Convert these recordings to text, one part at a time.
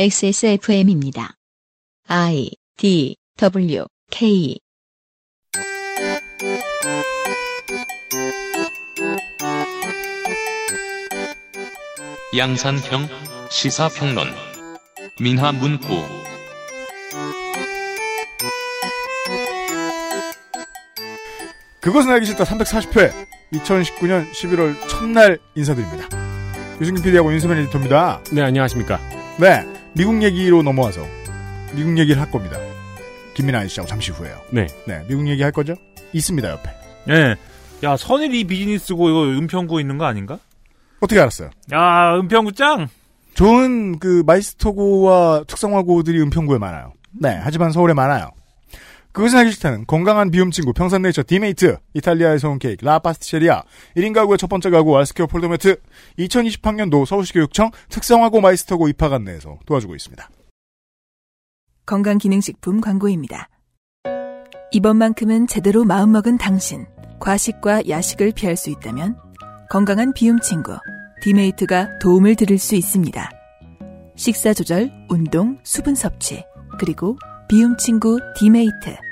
XSFM입니다. I D W K 양산형 시사평론 민하문구 그것은 알기 싫다 340회 2019년 11월 첫날 인사드립니다. 유승균 PD하고 윤수면 에디터입니다. 네, 안녕하십니까. 네, 미국 얘기로 넘어와서 미국 얘기를 할 겁니다. 김민하 아저씨하고 잠시 후에요. 네. 네, 미국 얘기 할 거죠? 있습니다, 옆에. 예. 야, 선일이비즈니스고 이거 은평구 있는 거 아닌가? 어떻게 알았어요? 야, 은평구 짱! 좋은 그 마이스터고와 특성화고들이 은평구에 많아요. 네, 하지만 서울에 많아요. 그것은 알기 싫다는 건강한 비움 친구 평산네이처 디메이트, 이탈리아에서 온 케이크 라파스티체리아, 1인 가구의 첫 번째 가구 알스케어 폴더매트, 2020학년도 서울시 교육청 특성화고 마이스터고 입학 안내에서 도와주고 있습니다. 건강기능식품 광고입니다. 이번만큼은 제대로 마음먹은 당신. 과식과 야식을 피할 수 있다면 건강한 비움 친구 디메이트가 도움을 드릴 수 있습니다. 식사 조절, 운동, 수분 섭취, 그리고 비움 친구 디메이트.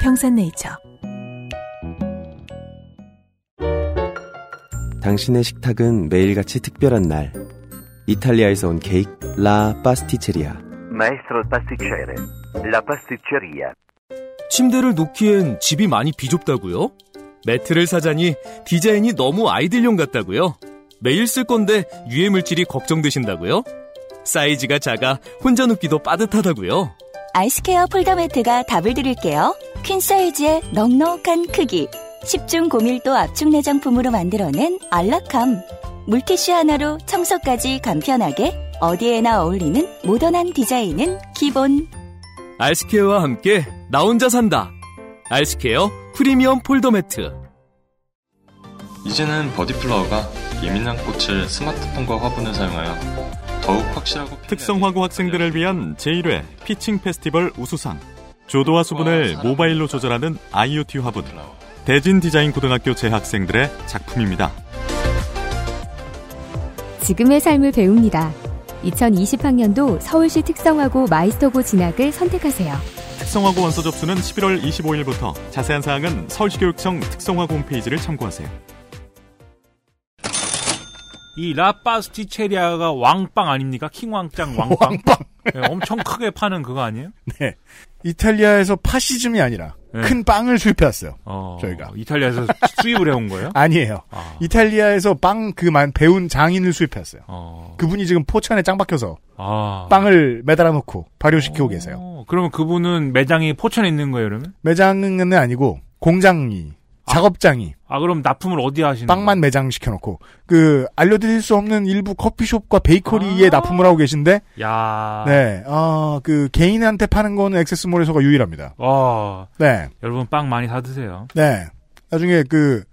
평산네이처. 당신의 식탁은 매일같이 특별한 날. 이탈리아에서 온 케이크 라 파스티체리아. Il pasticcere. La pasticceria. 침대를 놓기엔 집이 많이 비좁다고요? 매트를 사자니 디자인이 너무 아이들용 같다고요? 매일 쓸 건데 유해 물질이 걱정되신다고요? 사이즈가 작아 혼자 눕기도 빠듯하다고요? 알스케어 폴더 매트가 답을 드릴게요. 퀸 사이즈의 넉넉한 크기. 10중 고밀도 압축 내장품으로 만들어낸 안락함. 물티슈 하나로 청소까지 간편하게 어디에나 어울리는 모던한 디자인은 기본. 알스케어와 함께 나 혼자 산다. 알스케어 프리미엄 폴더 매트. 이제는 버디플라워가 예민한 꽃을 스마트폰과 화분을 사용하여 더욱 확실하고 특성화고 학생들을 위한 제1회 피칭 페스티벌 우수상 조도와 수분을 모바일로 조절하는 IoT 화분 대진 디자인 고등학교 재학생들의 작품입니다. 지금의 삶을 배웁니다. 2020학년도 서울시 특성화고 마이스터고 진학을 선택하세요. 특성화고 원서 접수는 11월 25일부터 자세한 사항은 서울시교육청 특성화고 홈페이지를 참고하세요. 이 라파스티체리아가 왕빵 아닙니까? 킹왕짱 왕빵. 왕빵. 네, 엄청 크게 파는 그거 아니에요? 네. 이탈리아에서 파시즘이 아니라 네. 큰 빵을 수입해왔어요. 어, 저희가. 이탈리아에서 수입을 해온 거예요? 아니에요. 아. 이탈리아에서 빵 그만 배운 장인을 수입했어요. 어. 그분이 지금 포천에 짱 박혀서 아. 빵을 매달아 놓고 발효시키고 계세요. 어, 그러면 그분은 매장이 포천에 있는 거예요, 그러면? 매장은 아니고 공장이 작업장이 아, 그럼 납품을 어디 하시는 빵만 매장 시켜놓고 그 알려드릴 수 없는 일부 커피숍과 베이커리에 아. 납품을 하고 계신데 야. 네, 어, 그 개인한테 파는 거는 액세스몰에서가 유일합니다. 와. 네, 여러분 빵 많이 사 드세요. 네. 나중에 그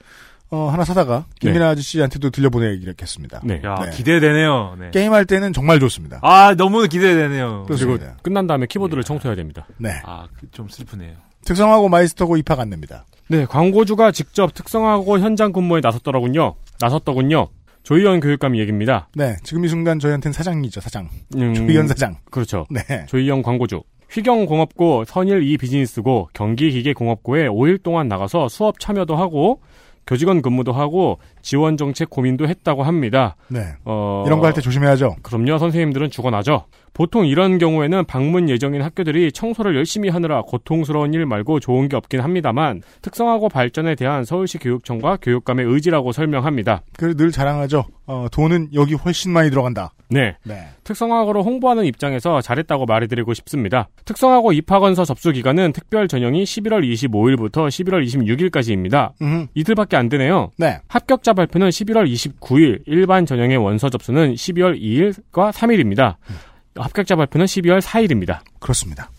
어, 하나 사다가 김민아 네. 아저씨한테도 들려보내기겠습니다. 네. 야, 네. 기대되네요. 네. 게임할 때는 정말 좋습니다. 아, 너무 기대되네요. 그리고. 끝난 다음에 키보드를 청소해야 됩니다. 네. 아, 그- 좀 슬프네요. 특성하고 마이스터고 입학 안내입니다. 네, 광고주가 직접 특성하고 현장 근무에 나섰더라군요. 나섰더군요. 조희연 교육감 얘기입니다. 네, 지금 이 순간 저희한테는 사장이죠, 사장. 음, 조희연 사장. 그렇죠. 네. 조희연 광고주. 휘경공업고, 선일 이 비즈니스고, 경기기계공업고에 5일 동안 나가서 수업 참여도 하고, 교직원 근무도 하고, 지원 정책 고민도 했다고 합니다. 네. 어, 이런 거 할 때 조심해야죠. 그럼요, 선생님들은 죽어나죠. 보통 이런 경우에는 방문 예정인 학교들이 청소를 열심히 하느라 고통스러운 일 말고 좋은 게 없긴 합니다만, 특성화고 발전에 대한 서울시 교육청과 교육감의 의지라고 설명합니다. 그늘 자랑하죠. 어, 돈은 여기 훨씬 많이 들어간다. 네. 네. 특성화고로 홍보하는 입장에서 잘했다고 말해드리고 싶습니다. 특성화고 입학원서 접수 기간은 특별 전형이 11월 25일부터 11월 26일까지입니다. 음, 이틀밖에 안 되네요. 네. 합격자 발표는 11월 29일, 일반 전형의 원서 접수는 12월 2일과 3일입니다. 합격자 발표는 12월 4일입니다. 그렇습니다.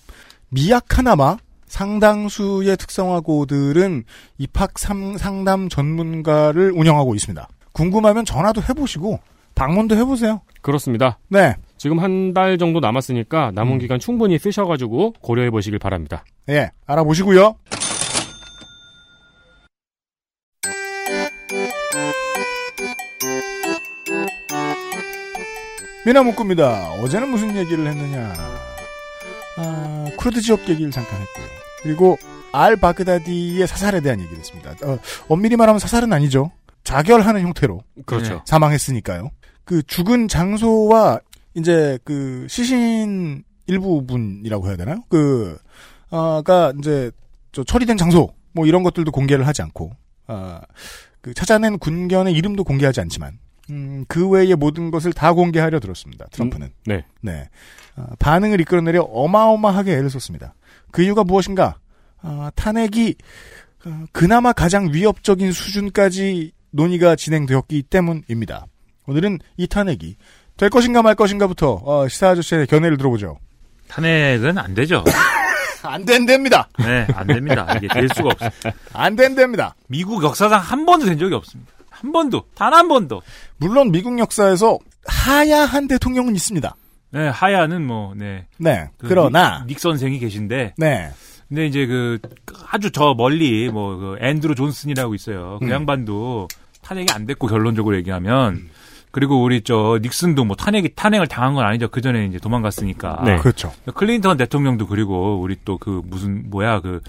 미약하나마 상당수의 특성화고들은 입학 삼- 상담 전문가를 운영하고 있습니다. 궁금하면 전화도 해보시고 방문도 해보세요. 그렇습니다. 네. 지금 한 달 정도 남았으니까 남은 음. 기간 충분히 쓰셔가지고 고려해 보시길 바랍니다. 예, 알아보시고요. 미나 문구입니다. 어제는 무슨 얘기를 했느냐. 아, 쿠르드 지역 얘기를 잠깐 했고요. 그리고 알 바그다디의 사살에 대한 얘기를 했습니다. 어, 엄밀히 말하면 사살은 아니죠. 자결하는 형태로 그렇죠. 네, 사망했으니까요. 그 죽은 장소와 이제 그 시신 일부분이라고 해야 되나요? 그 아가 이제 저 처리된 장소 뭐 이런 것들도 공개를 하지 않고 아, 그 찾아낸 군견의 이름도 공개하지 않지만 음, 그 외의 모든 것을 다 공개하려 들었습니다. 트럼프는. 네. 네. 아, 반응을 이끌어내려 어마어마하게 애를 썼습니다. 그 이유가 무엇인가? 아, 탄핵이 어, 그나마 가장 위협적인 수준까지 논의가 진행되었기 때문입니다. 오늘은 이 탄핵이 될 것인가 말 것인가부터 어, 시사 아저씨의 견해를 들어보죠. 탄핵은 안 되죠. 안 된답니다. 네, 안 됩니다. 이게 될 수가 없어요. 안 된답니다. 미국 역사상 한 번도 된 적이 없습니다. 한 번도, 단 한 번도. 물론 미국 역사에서 하야한 대통령은 있습니다. 네, 하야는 뭐, 네. 네. 그 그러나 닉, 닉 선생이 계신데. 네. 근데 이제 그 아주 저 멀리 뭐 그 앤드루 존슨이라고 있어요. 그 음. 양반도 탄핵이 안 됐고 결론적으로 얘기하면 그리고 우리 저 닉슨도 뭐 탄핵이 탄핵을 당한 건 아니죠. 그 전에 이제 도망갔으니까. 네. 그렇죠. 클린턴 대통령도 그리고 우리 또 그 무슨 뭐야 그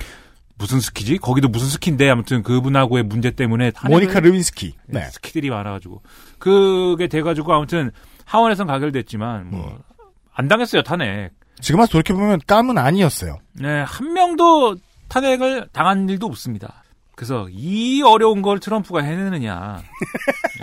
무슨 스키지? 거기도 무슨 스키인데 아무튼 그분하고의 문제 때문에 모니카 르윈스키. 네, 네. 스키들이 많아가지고 그게 돼가지고 아무튼 하원에선 가결됐지만 뭐 안 당했어요 탄핵. 지금 와서 돌이켜 보면 깜은 아니었어요. 네, 한 명도 탄핵을 당한 일도 없습니다. 그래서 이 어려운 걸 트럼프가 해내느냐.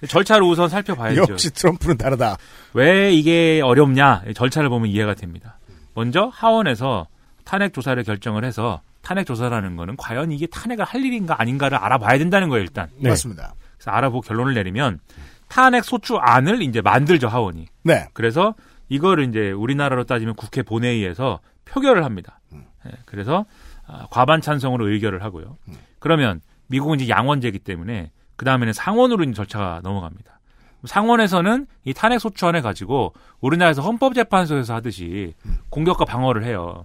네. 절차를 우선 살펴봐야죠. 역시 트럼프는 다르다. 왜 이게 어렵냐? 절차를 보면 이해가 됩니다. 먼저 하원에서 탄핵 조사를 결정을 해서 탄핵 조사라는 거는 과연 이게 탄핵을 할 일인가 아닌가를 알아봐야 된다는 거예요, 일단. 네. 맞습니다. 그래서 알아보고 결론을 내리면 탄핵 소추안을 이제 만들죠, 하원이. 네. 그래서 이거를 이제 우리나라로 따지면 국회 본회의에서 표결을 합니다. 예, 그래서 아, 과반 찬성으로 의결을 하고요. 그러면 미국은 이제 양원제이기 때문에 그 다음에는 상원으로 이제 절차가 넘어갑니다. 상원에서는 이 탄핵 소추안을 가지고 우리나라에서 헌법재판소에서 하듯이 공격과 방어를 해요.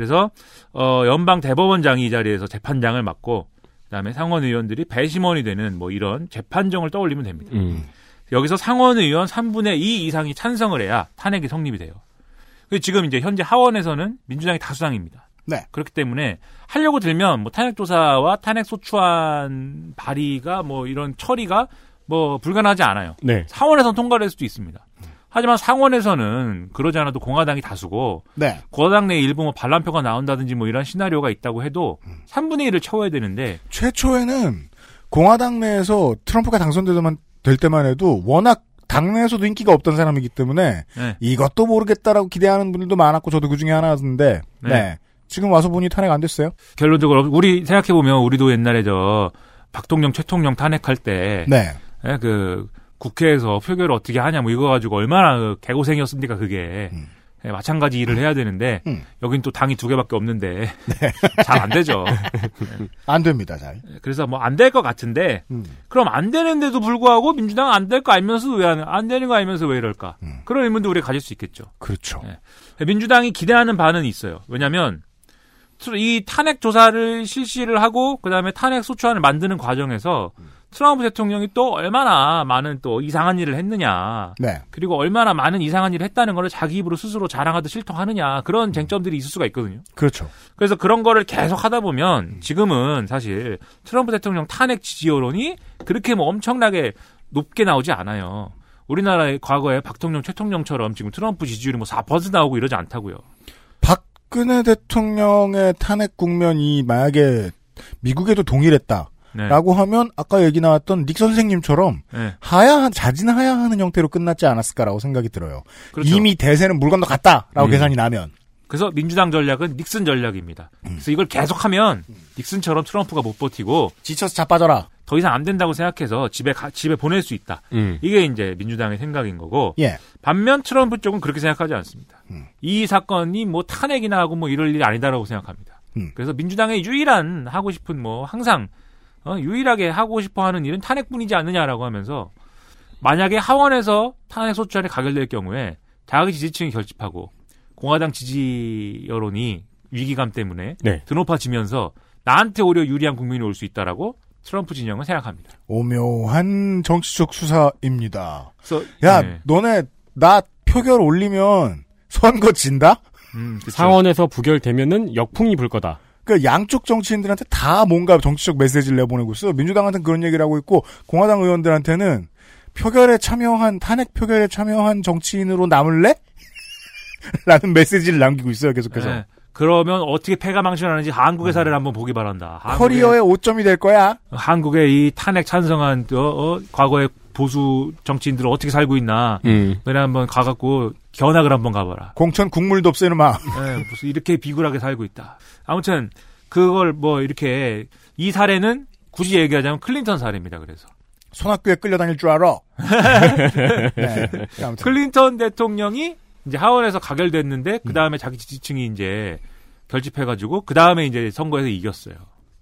그래서 어 연방 대법원장이 이 자리에서 재판장을 맡고 그다음에 상원 의원들이 배심원이 되는 뭐 이런 재판정을 떠올리면 됩니다. 음. 여기서 상원 의원 3분의 2 이상이 찬성을 해야 탄핵이 성립이 돼요. 그리고 지금 이제 현재 하원에서는 민주당이 다수당입니다. 네. 그렇기 때문에 하려고 들면 뭐 탄핵 조사와 탄핵 소추안 발의가 뭐 이런 처리가 뭐 불가능하지 않아요. 네. 상원에서는 통과될 수도 있습니다. 하지만 상원에서는 그러지 않아도 공화당이 다수고 네. 공화당 내 일부 뭐 반란표가 나온다든지 뭐 이런 시나리오가 있다고 해도 3분의 1을 채워야 되는데 최초에는 공화당 내에서 트럼프가 당선되만 될 때만 해도 워낙 당내에서도 인기가 없던 사람이기 때문에 네. 이것도 모르겠다라고 기대하는 분들도 많았고 저도 그 중에 하나였는데 네. 네. 지금 와서 보니 탄핵 안 됐어요. 결론적으로 우리 생각해 보면 우리도 옛날에 저 박통령 최통령 탄핵할 때 네. 예, 그 국회에서 표결을 어떻게 하냐 뭐 이거 가지고 얼마나 그 개고생이었습니까 그게 음. 예, 마찬가지 일을 해야 되는데 음. 여긴 또 당이 두 개밖에 없는데 잘안 되죠. 안 됩니다, 잘. 예, 그래서 뭐 안 될 것 같은데 음. 그럼 안 되는데도 불구하고 민주당은 안 될 거 알면서 왜 안, 안 되는 거 알면서 왜 이럴까? 그런 의문도 우리가 가질 수 있겠죠. 그렇죠. 예. 민주당이 기대하는 바는 있어요. 왜냐하면 이 탄핵 조사를 실시를 하고 그다음에 탄핵 소추안을 만드는 과정에서 트럼프 대통령이 또 얼마나 많은 또 이상한 일을 했느냐. 네. 그리고 얼마나 많은 이상한 일을 했다는 거를 자기 입으로 스스로 자랑하듯 실토하느냐. 그런 쟁점들이 있을 수가 있거든요. 그렇죠. 그래서 그런 거를 계속 하다 보면 지금은 사실 트럼프 대통령 탄핵 지지 여론이 그렇게 뭐 엄청나게 높게 나오지 않아요. 우리나라의 과거에 박통령, 최통령처럼 지금 트럼프 지지율이 뭐 4% 나오고 이러지 않다고요. 박근혜 대통령의 탄핵 국면이 만약에 미국에도 동일했다. 네. 라고 하면 아까 얘기 나왔던 닉 선생님처럼 네. 하야한 자진하야 하는 형태로 끝났지 않았을까라고 생각이 들어요. 그렇죠. 이미 대세는 물 건너 갔다라고 음. 계산이 나면 그래서 민주당 전략은 닉슨 전략입니다. 그래서 이걸 계속하면 닉슨처럼 트럼프가 못 버티고 지쳐서 자빠져라. 더 이상 안 된다고 생각해서 집에 가- 집에 보낼 수 있다. 음. 이게 이제 민주당의 생각인 거고. 예. 반면 트럼프 쪽은 그렇게 생각하지 않습니다. 이 사건이 뭐 탄핵이나 하고 뭐 이럴 일이 아니다라고 생각합니다. 음. 그래서 민주당의 유일한 하고 싶은 뭐 항상 어, 유일하게 하고 싶어 하는 일은 탄핵뿐이지 않느냐라고 하면서 만약에 하원에서 탄핵 소추안이 가결될 경우에 자기 지지층이 결집하고 공화당 지지 여론이 위기감 때문에 네. 드높아지면서 나한테 오히려 유리한 국민이 올 수 있다라고 트럼프 진영은 생각합니다. 오묘한 정치적 수사입니다. 그래서 야, 네. 너네 나 표결 올리면 선거 진다? 음, 상원에서 부결되면은 역풍이 불 거다. 그 양쪽 정치인들한테 다 뭔가 정치적 메시지를 내보내고 있어. 민주당한테는 그런 얘기를 하고 있고 공화당 의원들한테는 표결에 참여한 탄핵 표결에 참여한 정치인으로 남을래? 라는 메시지를 남기고 있어요. 계속해서. 네. 그러면 어떻게 패가 망신하는지 한국의 사례를 한번 보기 바란다. 커리어의 5점이 될 거야. 한국의 이 탄핵 찬성한 어, 어, 과거의 보수 정치인들은 어떻게 살고 있나. 음. 너네 한번 가갖고 견학을 한번 가봐라. 공천 국물도 없어 이놈아. 예, 무슨 이렇게 비굴하게 살고 있다. 아무튼 그걸 뭐 이렇게 이 사례는 굳이 얘기하자면 클린턴 사례입니다. 그래서 손학규에 끌려다닐 줄 알아. 네. 아무튼. 클린턴 대통령이 이제 하원에서 가결됐는데 그 다음에 자기 지지층이 이제 결집해가지고 그 다음에 이제 선거에서 이겼어요.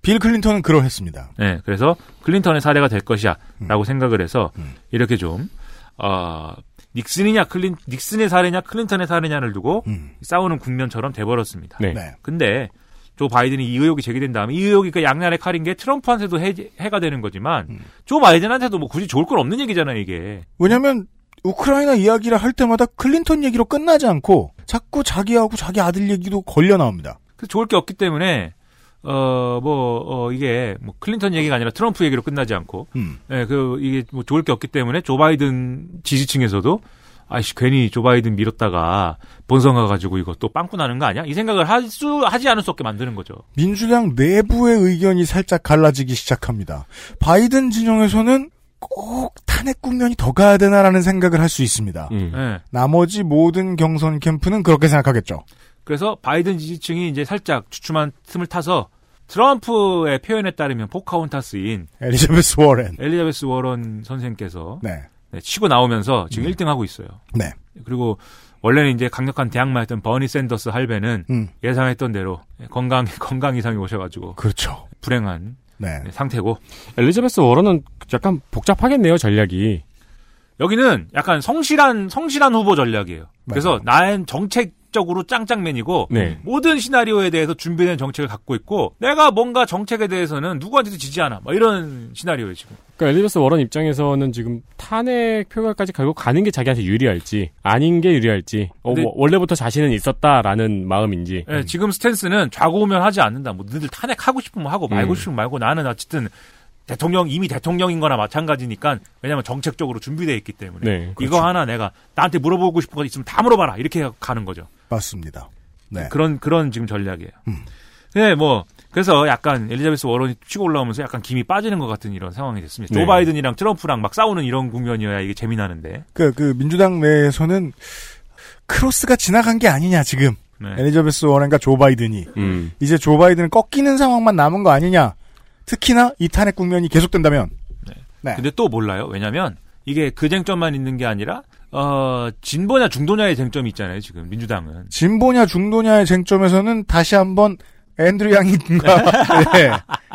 빌 클린턴은 그러했습니다. 네, 그래서 클린턴의 사례가 될 것이야라고 생각을 해서 이렇게 좀 어, 닉슨이냐 클린 닉슨의 사례냐 클린턴의 사례냐를 두고 싸우는 국면처럼 돼버렸습니다. 네. 네. 근데 조 바이든이 이 의혹이 제기된 다음에 이 의혹이 그 양날의 칼인 게 트럼프한테도 해, 해가 되는 거지만 조 바이든한테도 뭐 굳이 좋을 건 없는 얘기잖아요 이게. 왜냐면 우크라이나 이야기를 할 때마다 클린턴 얘기로 끝나지 않고 자꾸 자기하고 자기 아들 얘기도 걸려 나옵니다. 그 좋을 게 없기 때문에 어 뭐 어, 이게 뭐 클린턴 얘기가 아니라 트럼프 얘기로 끝나지 않고 음. 예, 그 이게 뭐 좋을 게 없기 때문에 조 바이든 지지층에서도 아이씨 괜히 조 바이든 밀었다가 본선 가가지고 이거 또 빵꾸 나는 거 아니야? 이 생각을 할 수 하지 않을 수 없게 만드는 거죠. 민주당 내부의 의견이 살짝 갈라지기 시작합니다. 바이든 진영에서는 꼭 탄핵 국면이 더 가야 되나라는 생각을 할 수 있습니다. 음. 예. 나머지 모든 경선 캠프는 그렇게 생각하겠죠. 그래서 바이든 지지층이 이제 살짝 주춤한 틈을 타서 트럼프의 표현에 따르면 포카혼타스인 엘리자베스 워렌. 엘리자베스 워런 선생께서 네. 네, 치고 나오면서 지금 1등 하고 있어요. 네. 그리고 원래는 이제 강력한 대항마였던 버니 샌더스 할배는 음. 예상했던 대로 건강 건강 이상이 오셔가지고 그렇죠. 불행한 네. 상태고 엘리자베스 워런은 약간 복잡하겠네요 전략이. 여기는 약간 성실한 성실한 후보 전략이에요. 그래서 나는 정책 적으로 짱짱맨이고 네. 모든 시나리오에 대해서 준비된 정책을 갖고 있고 내가 뭔가 정책에 대해서는 누구한테도 지지 않아. 뭐 이런 시나리오예요 지금. 그러니까 엘리자베스 워런 입장에서는 지금 탄핵 표결까지 결국 가는 게 자기한테 유리할지 아닌 게 유리할지 어, 뭐 원래부터 자신은 있었다라는 마음인지 예, 지금 스탠스는 좌고우면 하지 않는다. 뭐 너희들 탄핵하고 싶으면 하고 말고 음. 싶으면 말고 나는 어쨌든 대통령 이미 대통령인 거나 마찬가지니까 왜냐면 정책적으로 준비되어 있기 때문에 네, 이거 하나 내가 나한테 물어보고 싶은 거 있으면 다 물어봐라 이렇게 가는 거죠. 맞습니다. 네. 그런 그런 지금 전략이에요. 네, 뭐 그래서 약간 엘리자베스 워런이 치고 올라오면서 약간 김이 빠지는 것 같은 이런 상황이 됐습니다. 네. 조 바이든이랑 트럼프랑 막 싸우는 이런 국면이어야 이게 재미나는데. 그, 그, 민주당 내에서는 크로스가 지나간 게 아니냐, 지금. 네. 엘리자베스 워렌과 조 바이든이. 음. 이제 조 바이든은 꺾이는 상황만 남은 거 아니냐. 특히나 이 탄핵 국면이 계속된다면. 네. 근데 또 몰라요. 왜냐면 이게 그 쟁점만 있는 게 아니라 어 진보냐 중도냐의 쟁점이 있잖아요. 지금 민주당은. 진보냐 중도냐의 쟁점에서는 다시 한번 앤드류 양인가 네,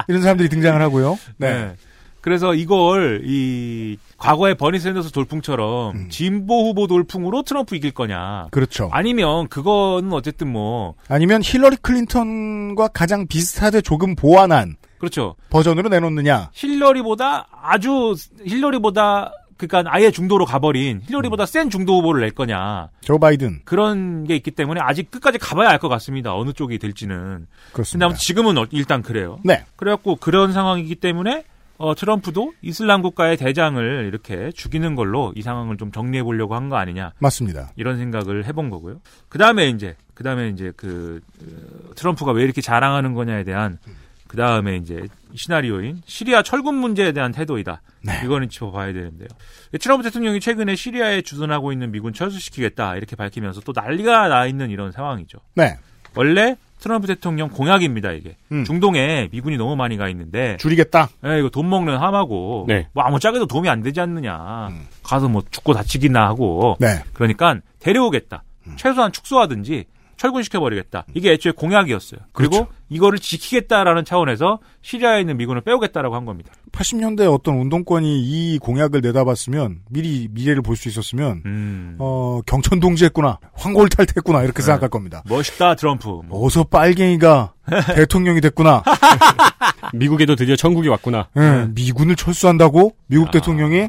이런 사람들이 등장을 하고요. 네. 네. 그래서 이걸 이 과거의 버니 샌더스 돌풍처럼 음. 진보 후보 돌풍으로 트럼프 이길 거냐. 그렇죠. 아니면 그거는 어쨌든 뭐 아니면 힐러리 클린턴과 가장 비슷하되 조금 보완한 그렇죠. 버전으로 내놓느냐. 힐러리보다 아주 힐러리보다 그러니까 아예 중도로 가버린 힐러리보다 센 중도 후보를 낼 거냐. 조 바이든. 그런 게 있기 때문에 아직 끝까지 가봐야 알 것 같습니다. 어느 쪽이 될지는. 근데 그렇습니다. 아무튼 지금은 어- 일단 그래요. 네. 그래갖고 그런 상황이기 때문에 어, 트럼프도 이슬람 국가의 대장을 이렇게 죽이는 걸로 이 상황을 좀 정리해 보려고 한 거 아니냐. 맞습니다. 이런 생각을 해본 거고요. 그 다음에 이제, 그 다음에 이제 그, 어, 트럼프가 왜 이렇게 자랑하는 거냐에 대한, 그 다음에 이제 시나리오인 시리아 철군 문제에 대한 태도이다. 이거는 짚어봐야 되는데요. 트럼프 대통령이 최근에 시리아에 주둔하고 있는 미군 철수시키겠다. 이렇게 밝히면서 또 난리가 나 있는 이런 상황이죠. 네. 원래 트럼프 대통령 공약입니다, 이게. 음. 중동에 미군이 너무 많이 가 있는데. 줄이겠다. 예, 이거 돈 먹는 함하고. 네. 뭐 아무짝에도 도움이 안 되지 않느냐. 가서 뭐 죽고 다치기나 하고. 네. 그러니까 데려오겠다. 최소한 축소하든지 철군시켜버리겠다. 이게 애초에 공약이었어요. 그리고 이거를 지키겠다라는 차원에서 시리아에 있는 미군을 빼오겠다라고 한 겁니다. 80년대 어떤 운동권이 이 공약을 내다봤으면 미리 미래를 볼 수 있었으면 음. 어 경천 동지했구나 황골 탈퇴했구나 이렇게 네. 생각할 겁니다. 멋있다 트럼프. 뭐. 어서 빨갱이가 대통령이 됐구나. 미국에도 드디어 천국이 왔구나. 예, 미군을 철수한다고 미국 아. 대통령이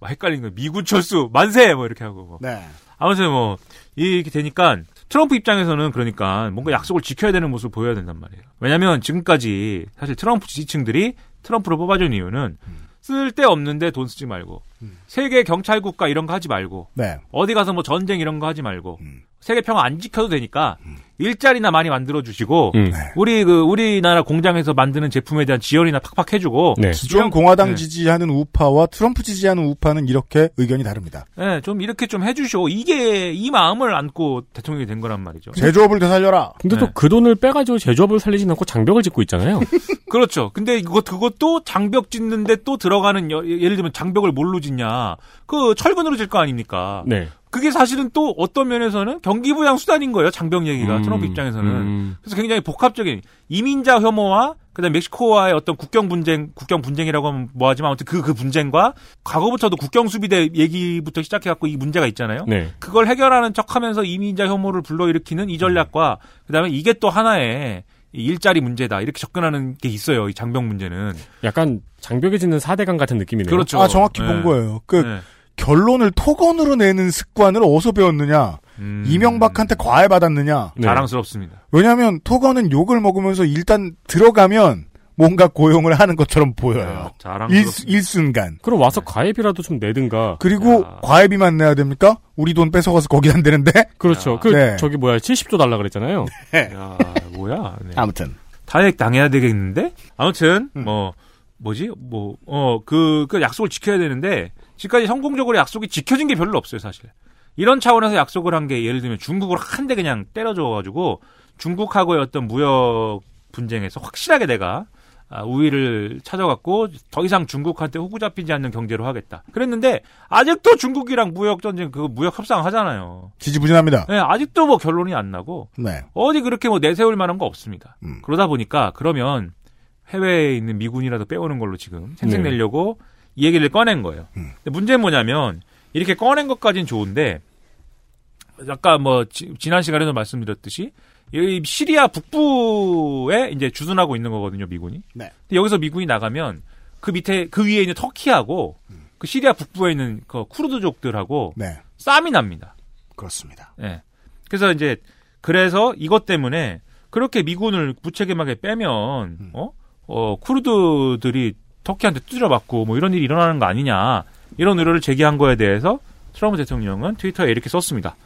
막 헷갈리는 거예요. 미군 철수 만세 뭐 이렇게 하고 뭐. 네. 아무튼 뭐 이렇게 되니까 트럼프 입장에서는 그러니까 뭔가 약속을 지켜야 되는 모습을 보여야 된단 말이에요. 왜냐하면 지금까지 사실 트럼프 지지층들이 트럼프를 뽑아준 이유는 쓸데없는데 돈 쓰지 말고 세계 경찰 국가 이런 거 하지 말고 네. 어디 가서 뭐 전쟁 이런 거 하지 말고 세계 평화 안 지켜도 되니까 일자리나 많이 만들어 주시고 음. 우리 그 우리나라 공장에서 만드는 제품에 대한 지원이나 팍팍 해주고 기존 공화당 네. 지지하는 우파와 트럼프 지지하는 우파는 이렇게 의견이 다릅니다. 네, 좀 이렇게 좀 해주시오. 이게 이 마음을 안고 대통령이 된 거란 말이죠. 제조업을 되살려라. 근데 네. 또그 돈을 빼가지고 제조업을 살리진 않고 장벽을 짓고 있잖아요. 그렇죠. 근데 이것 그것도 장벽 짓는데 또 들어가는 여- 예를 들면 장벽을 뭘로 짓 냐? 그 철근으로 질 거 아닙니까? 네. 그게 사실은 또 어떤 면에서는 경기부양 수단인 거예요. 장벽 얘기가 음, 트럼프 입장에서는. 음. 그래서 굉장히 복합적인 이민자 혐오와 그다음 멕시코와의 어떤 국경 분쟁, 국경 분쟁이라고 하면 뭐하지만 아무튼 그그 분쟁과 과거부터도 국경 수비대 얘기부터 시작해 갖고 이 문제가 있잖아요. 네. 그걸 해결하는 척하면서 이민자 혐오를 불러일으키는 이 전략과 그다음에 이게 또 하나의 이 일자리 문제다 이렇게 접근하는 게 있어요. 이 장벽 문제는. 약간 장벽에 짓는 사대강 같은 느낌이네요. 그렇죠. 아 정확히 본 네. 거예요. 그 네. 결론을 토건으로 내는 습관을 어디서 배웠느냐? 음. 이명박한테 과외 받았느냐? 네. 자랑스럽습니다. 왜냐하면 토건은 욕을 먹으면서 일단 들어가면 뭔가 고용을 하는 것처럼 보여요. 일, 자랑스럽습니다. 일순간. 그럼 와서 가입이라도 좀 내든가. 그리고 과외비만 내야 됩니까? 우리 돈 뺏어가서 거기 안 되는데? 그렇죠. 그 네. 저기 뭐야 70조 달라 그랬잖아요. 야, 뭐야? 네. 아무튼. 타액 당해야 되겠는데? 아무튼 뭐 뭐지? 뭐 어 그 그 약속을 지켜야 되는데 지금까지 성공적으로 약속이 지켜진 게 별로 없어요, 사실. 이런 차원에서 약속을 한 게 예를 들면 중국을 한대 그냥 때려줘 가지고 중국하고의 어떤 무역 분쟁에서 확실하게 내가 아, 우위를 찾아갖고 더 이상 중국한테 호구 잡히지 않는 경제로 하겠다. 그랬는데 아직도 중국이랑 무역 전쟁 그 무역 협상 하잖아요. 지지부진합니다. 네, 아직도 뭐 결론이 안 나고 네. 어디 그렇게 뭐 내세울 만한 거 없습니다. 음. 그러다 보니까 그러면 해외에 있는 미군이라도 빼오는 걸로 지금 생색 네. 내려고 이 얘기를 꺼낸 거예요. 음. 근데 문제는 뭐냐면 이렇게 꺼낸 것까진 좋은데 아까 뭐 지, 난 시간에도 말씀드렸듯이 이 시리아 북부에 이제 주둔하고 있는 거거든요, 미군이. 네. 근데 여기서 미군이 나가면 그 밑에 그 위에 있는 터키하고 그 시리아 북부에 있는 그 쿠르드족들하고 네. 싸움이 납니다. 그렇습니다. 예. 그래서 이제 그래서 이것 때문에 그렇게 미군을 무책임하게 빼면 어? 어 쿠르드들이 터키한테 두드려 맞고 뭐 이런 일이 일어나는 거 아니냐 이런 의뢰를 제기한 거에 대해서 트럼프 대통령은 트위터에 이렇게 썼습니다.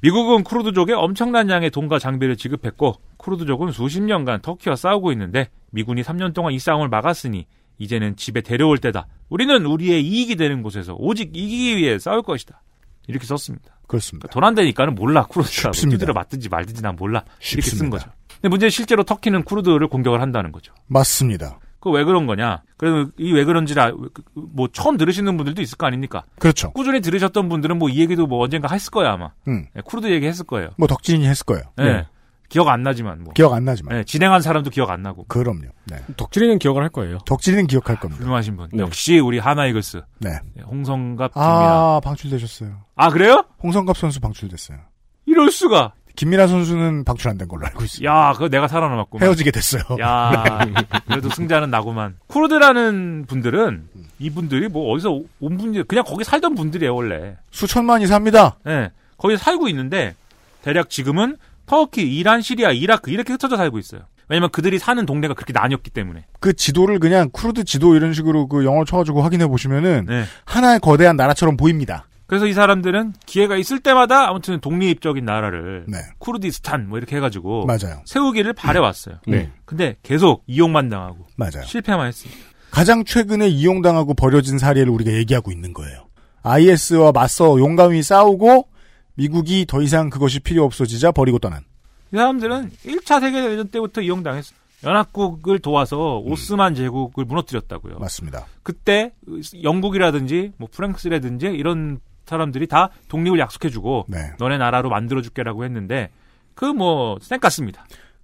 미국은 쿠르드족에 엄청난 양의 돈과 장비를 지급했고 쿠르드족은 수십 년간 터키와 싸우고 있는데 미군이 3년 동안 이 싸움을 막았으니 이제는 집에 데려올 때다. 우리는 우리의 이익이 되는 곳에서 오직 이기기 위해 싸울 것이다. 이렇게 썼습니다. 그렇습니다. 돈안 되니까는 몰라 쿠르드가 쉽습니다. 두드려 맞든지 말든지 난 몰라 이렇게 쓴 쉽습니다. 거죠. 근데 문제는 실제로 터키는 쿠르드를 공격을 한다는 거죠. 맞습니다. 그왜 그런 거냐? 그래서 이 왜 그런지를 아- 뭐 처음 들으시는 분들도 있을 거 아닙니까? 그렇죠. 꾸준히 들으셨던 분들은 뭐 이 얘기도 뭐 언젠가 했을 거야 아마. 음. 네, 쿠르드 얘기 했을 거예요. 뭐 덕진이 했을 거예요. 네. 기억 안 나지만 뭐. 기억 안 나지만. 네, 진행한 사람도 기억 안 나고. 그럼요. 네. 덕질이는 기억을 할 거예요. 덕진이는 기억할 겁니다. 훌륭하신 분. 네. 역시 우리 하나이글스. 네. 네, 홍성갑 김미라. 아, 방출되셨어요. 아 그래요? 홍성갑 선수 방출됐어요. 이럴 수가. 김민아 선수는 방출 안 된 걸로 알고 있습니다. 야, 그거 내가 살아남았구만. 헤어지게 됐어요. 야, 그래도 승자는 나구만. 쿠르드라는 분들은 이분들이 뭐 어디서 온 분들 그냥 거기 살던 분들이에요 원래. 수천만이 삽니다. 네, 거기 살고 있는데 대략 지금은 터키, 이란, 시리아, 이라크 이렇게 흩어져 살고 있어요. 왜냐면 그들이 사는 동네가 그렇게 나뉘었기 때문에. 그 지도를 그냥 쿠르드 지도 이런 식으로 그 영어 쳐가지고 확인해 보시면은 네. 하나의 거대한 나라처럼 보입니다. 그래서 이 사람들은 기회가 있을 때마다 아무튼 독립적인 나라를 네. 쿠르디스탄 뭐 이렇게 해가지고 맞아요. 세우기를 바래왔어요. 네. 근데 계속 이용만 당하고 맞아요. 실패만 했습니다. 가장 최근에 이용당하고 버려진 사례를 우리가 얘기하고 있는 거예요. IS와 맞서 용감히 싸우고 미국이 더 이상 그것이 필요 없어지자 버리고 떠난. 이 사람들은 1차 세계대전 때부터 이용당했어. 연합국을 도와서 오스만 제국을 무너뜨렸다고요. 맞습니다. 그때 영국이라든지 뭐 프랑스라든지 이런 사람들이 다 독립을 약속해주고 네. 너네 나라로 만들어줄게라고 했는데 그 뭐 쌩깠습니다.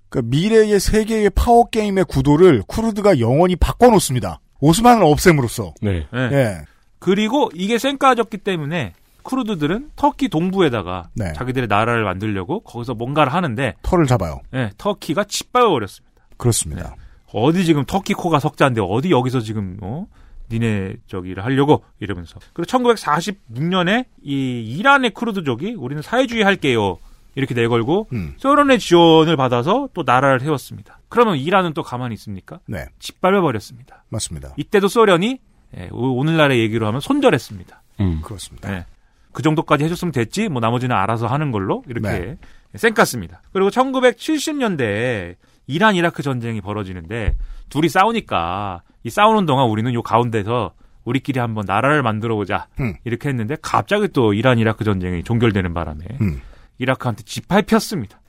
그 미래의 세계의 파워 게임의 구도를 쿠르드가 영원히 바꿔놓습니다. 오스만을 없앰으로써. 네. 예. 예. 그리고 이게 쌩까졌기 때문에 쿠르드들은 터키 동부에다가 네. 자기들의 나라를 만들려고 거기서 뭔가를 하는데 털을 잡아요. 예, 터키가 짓밟아버렸습니다. 그렇습니다. 어디 지금 터키 코가 석자인데 어디 여기서 지금 어? 니네 저기를 하려고 이러면서 그리고 1946년에 이 이란의 쿠르드족이 우리는 사회주의 할게요 이렇게 내걸고 음. 소련의 지원을 받아서 또 나라를 세웠습니다. 그러면 이란은 또 가만히 있습니까? 네. 짓밟아 버렸습니다. 맞습니다. 이때도 소련이 예, 오- 오늘날의 얘기로 하면 손절했습니다. 그렇습니다. 네. 그 정도까지 해줬으면 됐지, 뭐 나머지는 알아서 하는 걸로 이렇게 네. 쌩깠습니다. 그리고 1970년대에 이란 이라크 전쟁이 벌어지는데 둘이 싸우니까 이 싸우는 동안 우리는 요 가운데서 우리끼리 한번 나라를 만들어 보자 음. 이렇게 했는데 갑자기 또 이란 이라크 전쟁이 종결되는 바람에 음. 이라크한테 짓밟혔습니다.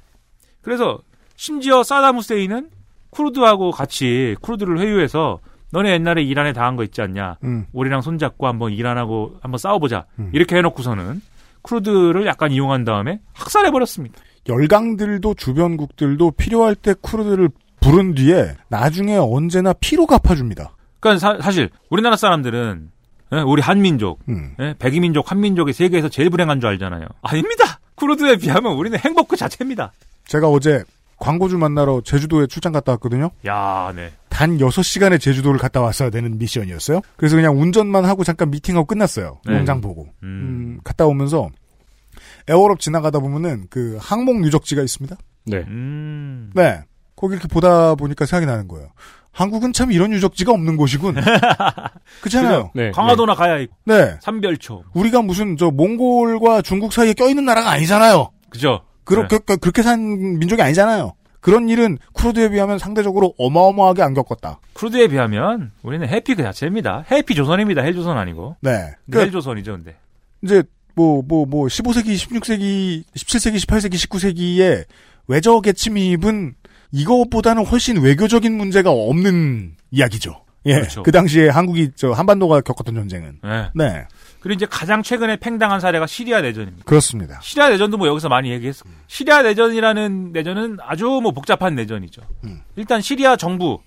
그래서 심지어 사담 후세인은 쿠르드하고 같이 쿠르드를 회유해서 너네 옛날에 이란에 당한 거 있지 않냐? 음. 우리랑 손잡고 한번 이란하고 한번 싸워보자. 이렇게 해놓고서는 쿠르드를 약간 이용한 다음에 학살해 버렸습니다. 열강들도 주변국들도 필요할 때 쿠르드를 부른 뒤에 나중에 언제나 피로 갚아줍니다. 그러니까 사, 실 우리나라 사람들은 예, 우리 한민족, 음. 예, 백이민족, 한민족이 세계에서 제일 불행한 줄 알잖아요. 아닙니다. 쿠르드에 비하면 우리는 행복 그 자체입니다. 제가 어제 광고주 만나러 제주도에 출장 갔다 왔거든요. 야, 네. 단 6시간의 제주도를 갔다 왔어야 되는 미션이었어요. 그래서 그냥 운전만 하고 잠깐 미팅하고 끝났어요. 네. 농장 보고. 음, 갔다 오면서 에어럽 지나가다 보면은 그 항목 유적지가 있습니다. 네. 음. 네. 거기 이렇게 보다 보니까 생각이 나는 거예요. 한국은 참 이런 유적지가 없는 곳이군. 그렇잖아요. 네. 강화도나 가야 있고. 네. 삼별초. 우리가 무슨 저 몽골과 중국 사이에 껴있는 나라가 아니잖아요. 그죠? 그렇게 그렇게 산 민족이 아니잖아요. 그런 일은 쿠르드에 비하면 상대적으로 어마어마하게 안 겪었다. 쿠르드에 비하면 우리는 해피 그 자체입니다. 해피 조선입니다. 헬조선 아니고. 네. 근데 그러니까 헬조선이죠, 근데. 이제 뭐 뭐 뭐 15세기, 16세기, 17세기, 18세기, 19세기에 외적의 침입은 이것보다는 훨씬 외교적인 문제가 없는 이야기죠. 예. 그렇죠. 그 당시에 한국이 저 한반도가 겪었던 전쟁은 네. 네. 그리고 이제 가장 최근에 팽당한 사례가 시리아 내전입니다. 그렇습니다. 시리아 내전도 뭐 여기서 많이 얘기했어. 시리아 내전이라는 내전은 아주 뭐 복잡한 내전이죠. 음. 일단 시리아 정부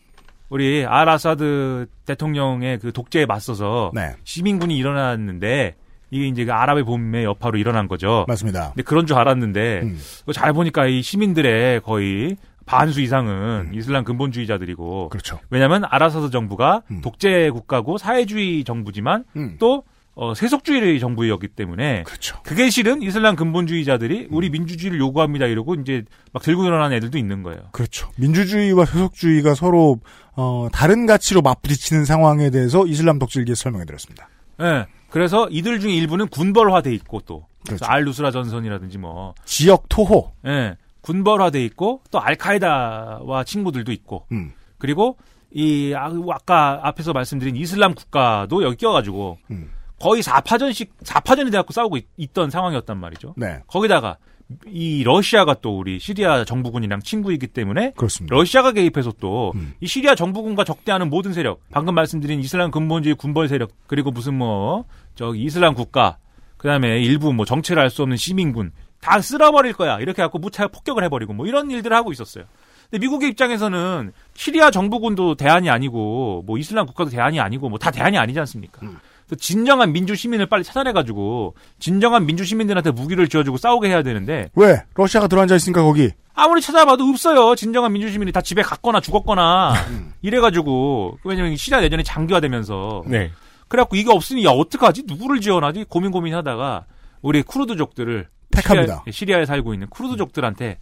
우리 아라사드 대통령의 그 독재에 맞서서 네. 시민군이 일어났는데 이게 이제 그 아랍의 봄의 여파로 일어난 거죠. 맞습니다. 근데 그런 줄 알았는데 음. 잘 보니까 이 시민들의 거의 반수 이상은 이슬람 근본주의자들이고 그렇죠. 왜냐하면 아라사드 정부가 음. 독재 국가고 사회주의 정부지만 음. 또 어, 세속주의 정부였기 때문에 그렇죠. 그게 싫은 이슬람 근본주의자들이 우리 민주주의를 요구합니다 이러고 이제 막 들고 일어난 애들도 있는 거예요. 그렇죠. 민주주의와 세속주의가 서로 어, 다른 가치로 맞부딪히는 상황에 대해서 이슬람 덕질기에 설명해 드렸습니다. 예. 그래서 이들 중에 일부는 군벌화돼 있고 또 그렇죠. 알누스라 전선이라든지 뭐 지역 토호. 예. 군벌화돼 있고 또 알카에다와 친구들도 있고 음. 그리고 이 아- 아까 앞에서 말씀드린 이슬람 국가도 여기 껴가지고 음. 거의 4파전씩 4파전이 돼갖고 싸우고 있, 던 상황이었단 말이죠. 네. 거기다가 이 러시아가 또 우리 시리아 정부군이랑 친구이기 때문에 그렇습니다. 러시아가 개입해서 또이 음. 시리아 정부군과 적대하는 모든 세력, 방금 말씀드린 이슬람 근본주의 군벌 세력, 그리고 무슨 뭐 저기 이슬람 국가, 그다음에 일부 뭐 정체를 알 수 없는 시민군 다 쓸어버릴 거야 이렇게 갖고 무차별 폭격을 해버리고 뭐 이런 일들을 하고 있었어요. 근데 미국의 입장에서는 시리아 정부군도 대안이 아니고 뭐 이슬람 국가도 대안이 아니고 뭐 다 대안이 아니지 않습니까? 그래서 진정한 민주 시민을 빨리 찾아내가지고 진정한 민주 시민들한테 무기를 쥐어주고 싸우게 해야 되는데 왜? 러시아가 들어앉아 있으니까 거기. 아무리 찾아봐도 없어요. 진정한 민주 시민이 다 집에 갔거나 죽었거나 이래가지고 왜냐면 시리아 내전이 장기화되면서 네. 그래갖고 이게 없으니 야 어떡하지? 누구를 지원하지? 고민 고민하다가 우리 쿠르드족들을 택합니다. 시리아, 시리아에 살고 있는 쿠르드족들한테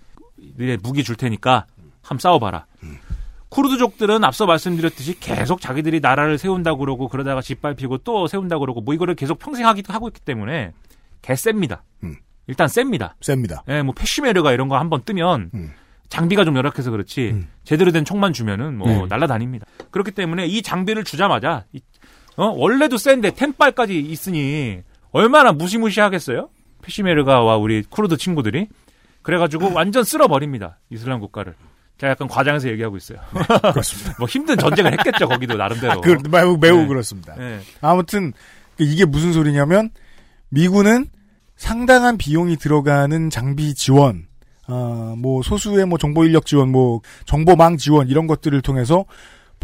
니네 무기 줄 테니까 함 싸워봐라. 쿠르드족들은 앞서 말씀드렸듯이 계속 자기들이 나라를 세운다고 그러고 그러다가 짓밟히고 또 세운다고 그러고 뭐 이거를 계속 평생 하기도 하고 있기 때문에 개셉니다. 음. 일단 셉니다. 셉니다. 예, 뭐 패시메르가 이런 거 한번 뜨면 음. 장비가 좀 열악해서 그렇지 제대로 된 총만 주면은 뭐 네. 날라다닙니다. 그렇기 때문에 이 장비를 주자마자 이- 어 원래도 센데 템빨까지 있으니 얼마나 무시무시하겠어요? 패시메르가와 우리 쿠르드 친구들이 그래가지고 완전 쓸어버립니다 이슬람 국가를. 제가 약간 과장해서 얘기하고 있어요. 그렇습니다. 뭐 힘든 전쟁을 했겠죠 거기도 나름대로. 아, 그, 매우, 매우 네. 그렇습니다. 네. 아무튼 이게 무슨 소리냐면 미군은 상당한 비용이 들어가는 장비 지원, 어, 뭐 소수의 뭐 정보 인력 지원, 뭐 정보망 지원 이런 것들을 통해서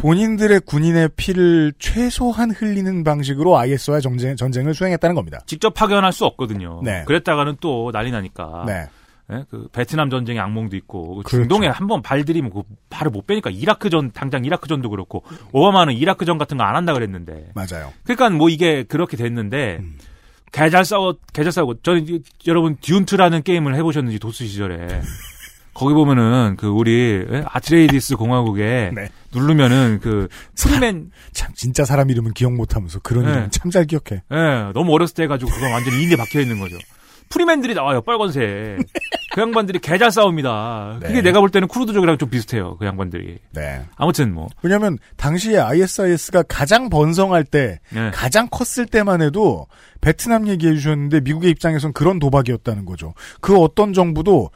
본인들의 군인의 피를 최소한 흘리는 방식으로 IS와 전쟁, 전쟁을 수행했다는 겁니다. 직접 파견할 수 없거든요. 네. 그랬다가는 또 난리 나니까. 네. 예? 그 베트남 전쟁의 악몽도 있고 그 그렇죠. 중동에 한번 발들이면 그 발을 못 빼니까 이라크 전 당장 이라크 전도 그렇고 오바마는 이라크 전 같은 거 안 한다 그랬는데 맞아요. 그러니까 뭐 이게 그렇게 됐는데 음. 개잘 싸워 개잘 싸우고 저는 이- 여러분 듄 투라는 게임을 해보셨는지 도스 시절에 거기 보면은 그 우리 예? 아트레이디스 공화국에 네. 누르면은 그 프리맨 참 진짜 사람 이름은 기억 못하면서 그런 네. 이름 참 잘 기억해. 예, 너무 어렸을 때 해가지고 그건 완전히 인에 박혀 있는 거죠. 프리맨들이 나와요, 빨간색. 그 양반들이 개잘 싸웁니다. 그게 네. 내가 볼 때는 쿠르드족이랑 좀 비슷해요, 그 양반들이. 네. 아무튼 뭐. 왜냐하면 당시에 ISIS가 가장 번성할 때, 네. 가장 컸을 때만 해도 베트남 얘기해 주셨는데 미국의 입장에선 그런 도박이었다는 거죠. 그 어떤 정부도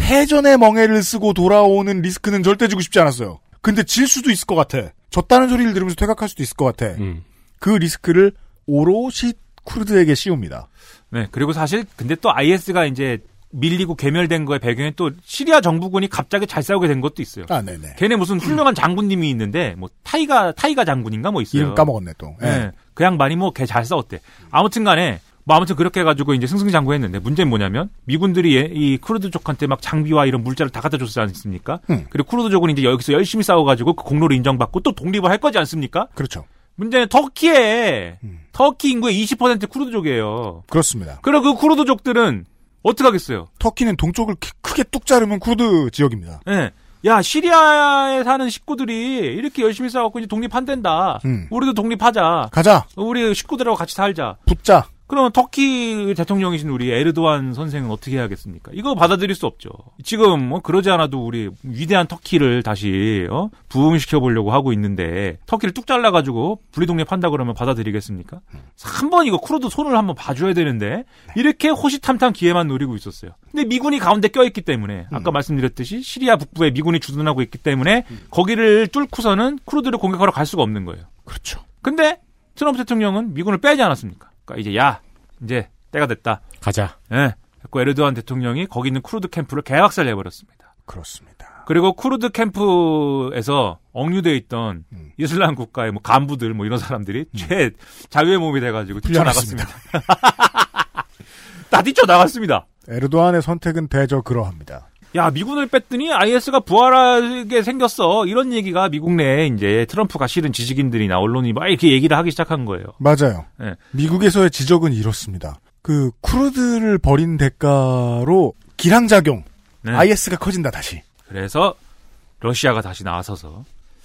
패전의 멍해를 쓰고 돌아오는 리스크는 절대 지고 싶지 않았어요. 근데 질 수도 있을 것 같아. 졌다는 소리를 들으면서 퇴각할 수도 있을 것 같아. 음. 그 리스크를 오롯이 쿠르드에게 씌웁니다. 네, 그리고 사실 근데 또 IS가 이제 밀리고 괴멸된 거에 배경에 또 시리아 정부군이 갑자기 잘 싸우게 된 것도 있어요. 아, 네네. 걔네 무슨 훌륭한 장군님이 있는데 뭐 타이가 타이가 장군인가 뭐 있어요. 이름 까먹었네 또. 예. 네. 그 양반이 뭐 걔 잘 싸웠대. 아무튼 간에 뭐 아무튼 그렇게 해가지고 이제 승승장구했는데 문제는 뭐냐면 미군들이 얘- 이 쿠르드족한테 막 장비와 이런 물자를 다 갖다 줬지 않습니까? 음. 그리고 쿠르드족은 이제 여기서 열심히 싸워가지고 그 공로를 인정받고 또 독립을 할 거지 않습니까? 그렇죠. 문제는 터키에 음. 터키 인구의 20% 쿠르드족이에요. 그렇습니다. 그럼 그 쿠르드족들은 어떻게 하겠어요? 터키는 동쪽을 키- 크게 뚝 자르면 쿠르드 지역입니다. 예. 야 시리아에 사는 식구들이 이렇게 열심히 싸워갖고 이제 독립한댄다. 음. 우리도 독립하자. 가자. 우리 식구들하고 같이 살자. 붙자. 그러면 터키 대통령이신 우리 에르도안 선생은 어떻게 해야겠습니까? 이거 받아들일 수 없죠. 지금 뭐 그러지 않아도 우리 위대한 터키를 다시 어? 부흥시켜 보려고 하고 있는데 터키를 뚝 잘라 가지고 분리독립 한다 그러면 받아들이겠습니까? 한번 이거 쿠르드 손을 한번 봐줘야 되는데 이렇게 호시탐탐 기회만 노리고 있었어요. 근데 미군이 가운데 껴있기 때문에 아까 말씀드렸듯이 시리아 북부에 미군이 주둔하고 있기 때문에 거기를 뚫고서는 쿠르드를 공격하러 갈 수가 없는 거예요. 그렇죠. 근데 트럼프 대통령은 미군을 빼지 않았습니까? 그러니까 이제 야 이제 때가 됐다. 가자. 예. 그래서 에르도안 대통령이 거기 있는 쿠르드 캠프를 개박살 내버렸습니다. 그렇습니다. 그리고 쿠르드 캠프에서 억류돼 있던 음. 이슬람 국가의 뭐 간부들 뭐 이런 사람들이 최 자유의 몸이 돼가지고 뛰쳐나갔습니다. 다 뛰쳐나갔습니다. 에르도안의 선택은 대저 그러합니다. 야 미군을 뺐더니 IS가 부활하게 생겼어 이런 얘기가 미국 내에 이제 트럼프가 싫은 지식인들이나 언론이 막 이렇게 얘기를 하기 시작한 거예요. 맞아요. 예. 미국에서의 지적은 이렇습니다. 그 쿠르드를 버린 대가로 기량작용 네. IS가 커진다 다시. 그래서 러시아가 다시 나서서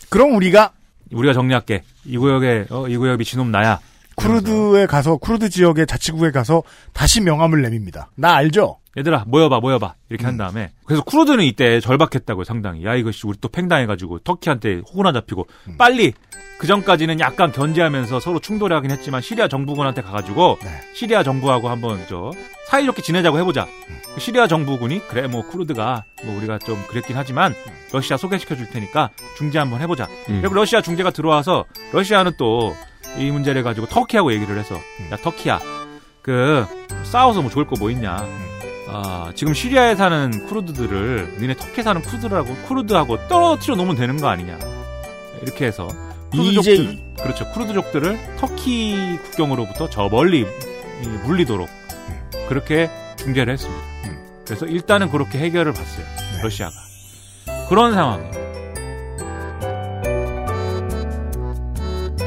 그럼 우리가 우리가 정리할게. 이 구역에 어, 이 구역 미친놈 나야. 쿠르드에 가서 쿠르드 지역의 자치구에 가서 다시 명함을 내밉니다. 나 알죠? 얘들아 모여봐 모여봐. 이렇게 한 다음에. 그래서 쿠르드는 이때 절박했다고요 상당히. 야 이것이 우리 또 팽당해가지고 터키한테 호구나 잡히고. 빨리! 그 전까지는 약간 견제하면서 서로 충돌하긴 했지만 시리아 정부군한테 가가지고 시리아 정부하고 한번 저 사이좋게 지내자고 해보자. 그 시리아 정부군이 그래 뭐 쿠르드가 뭐 우리가 좀 그랬긴 하지만 러시아 소개시켜 줄 테니까 중재 한번 해보자. 음. 그리고 러시아 중재가 들어와서 러시아는 또 이 문제를 가지고 터키하고 얘기를 해서 야 터키야 그 싸워서 뭐 좋을 거 뭐 있냐 아, 지금 시리아에 사는 쿠르드들을 니네 터키에 사는 쿠르드라고 쿠르드하고 떨어뜨려 놓으면 되는 거 아니냐 이렇게 해서 쿠르드족들 그렇죠 쿠르드족들을 터키 국경으로부터 저 멀리 이, 물리도록 그렇게 중재를 했습니다. 그래서 일단은 그렇게 해결을 봤어요 러시아가 그런 상황이에요.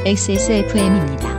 XSFM입니다.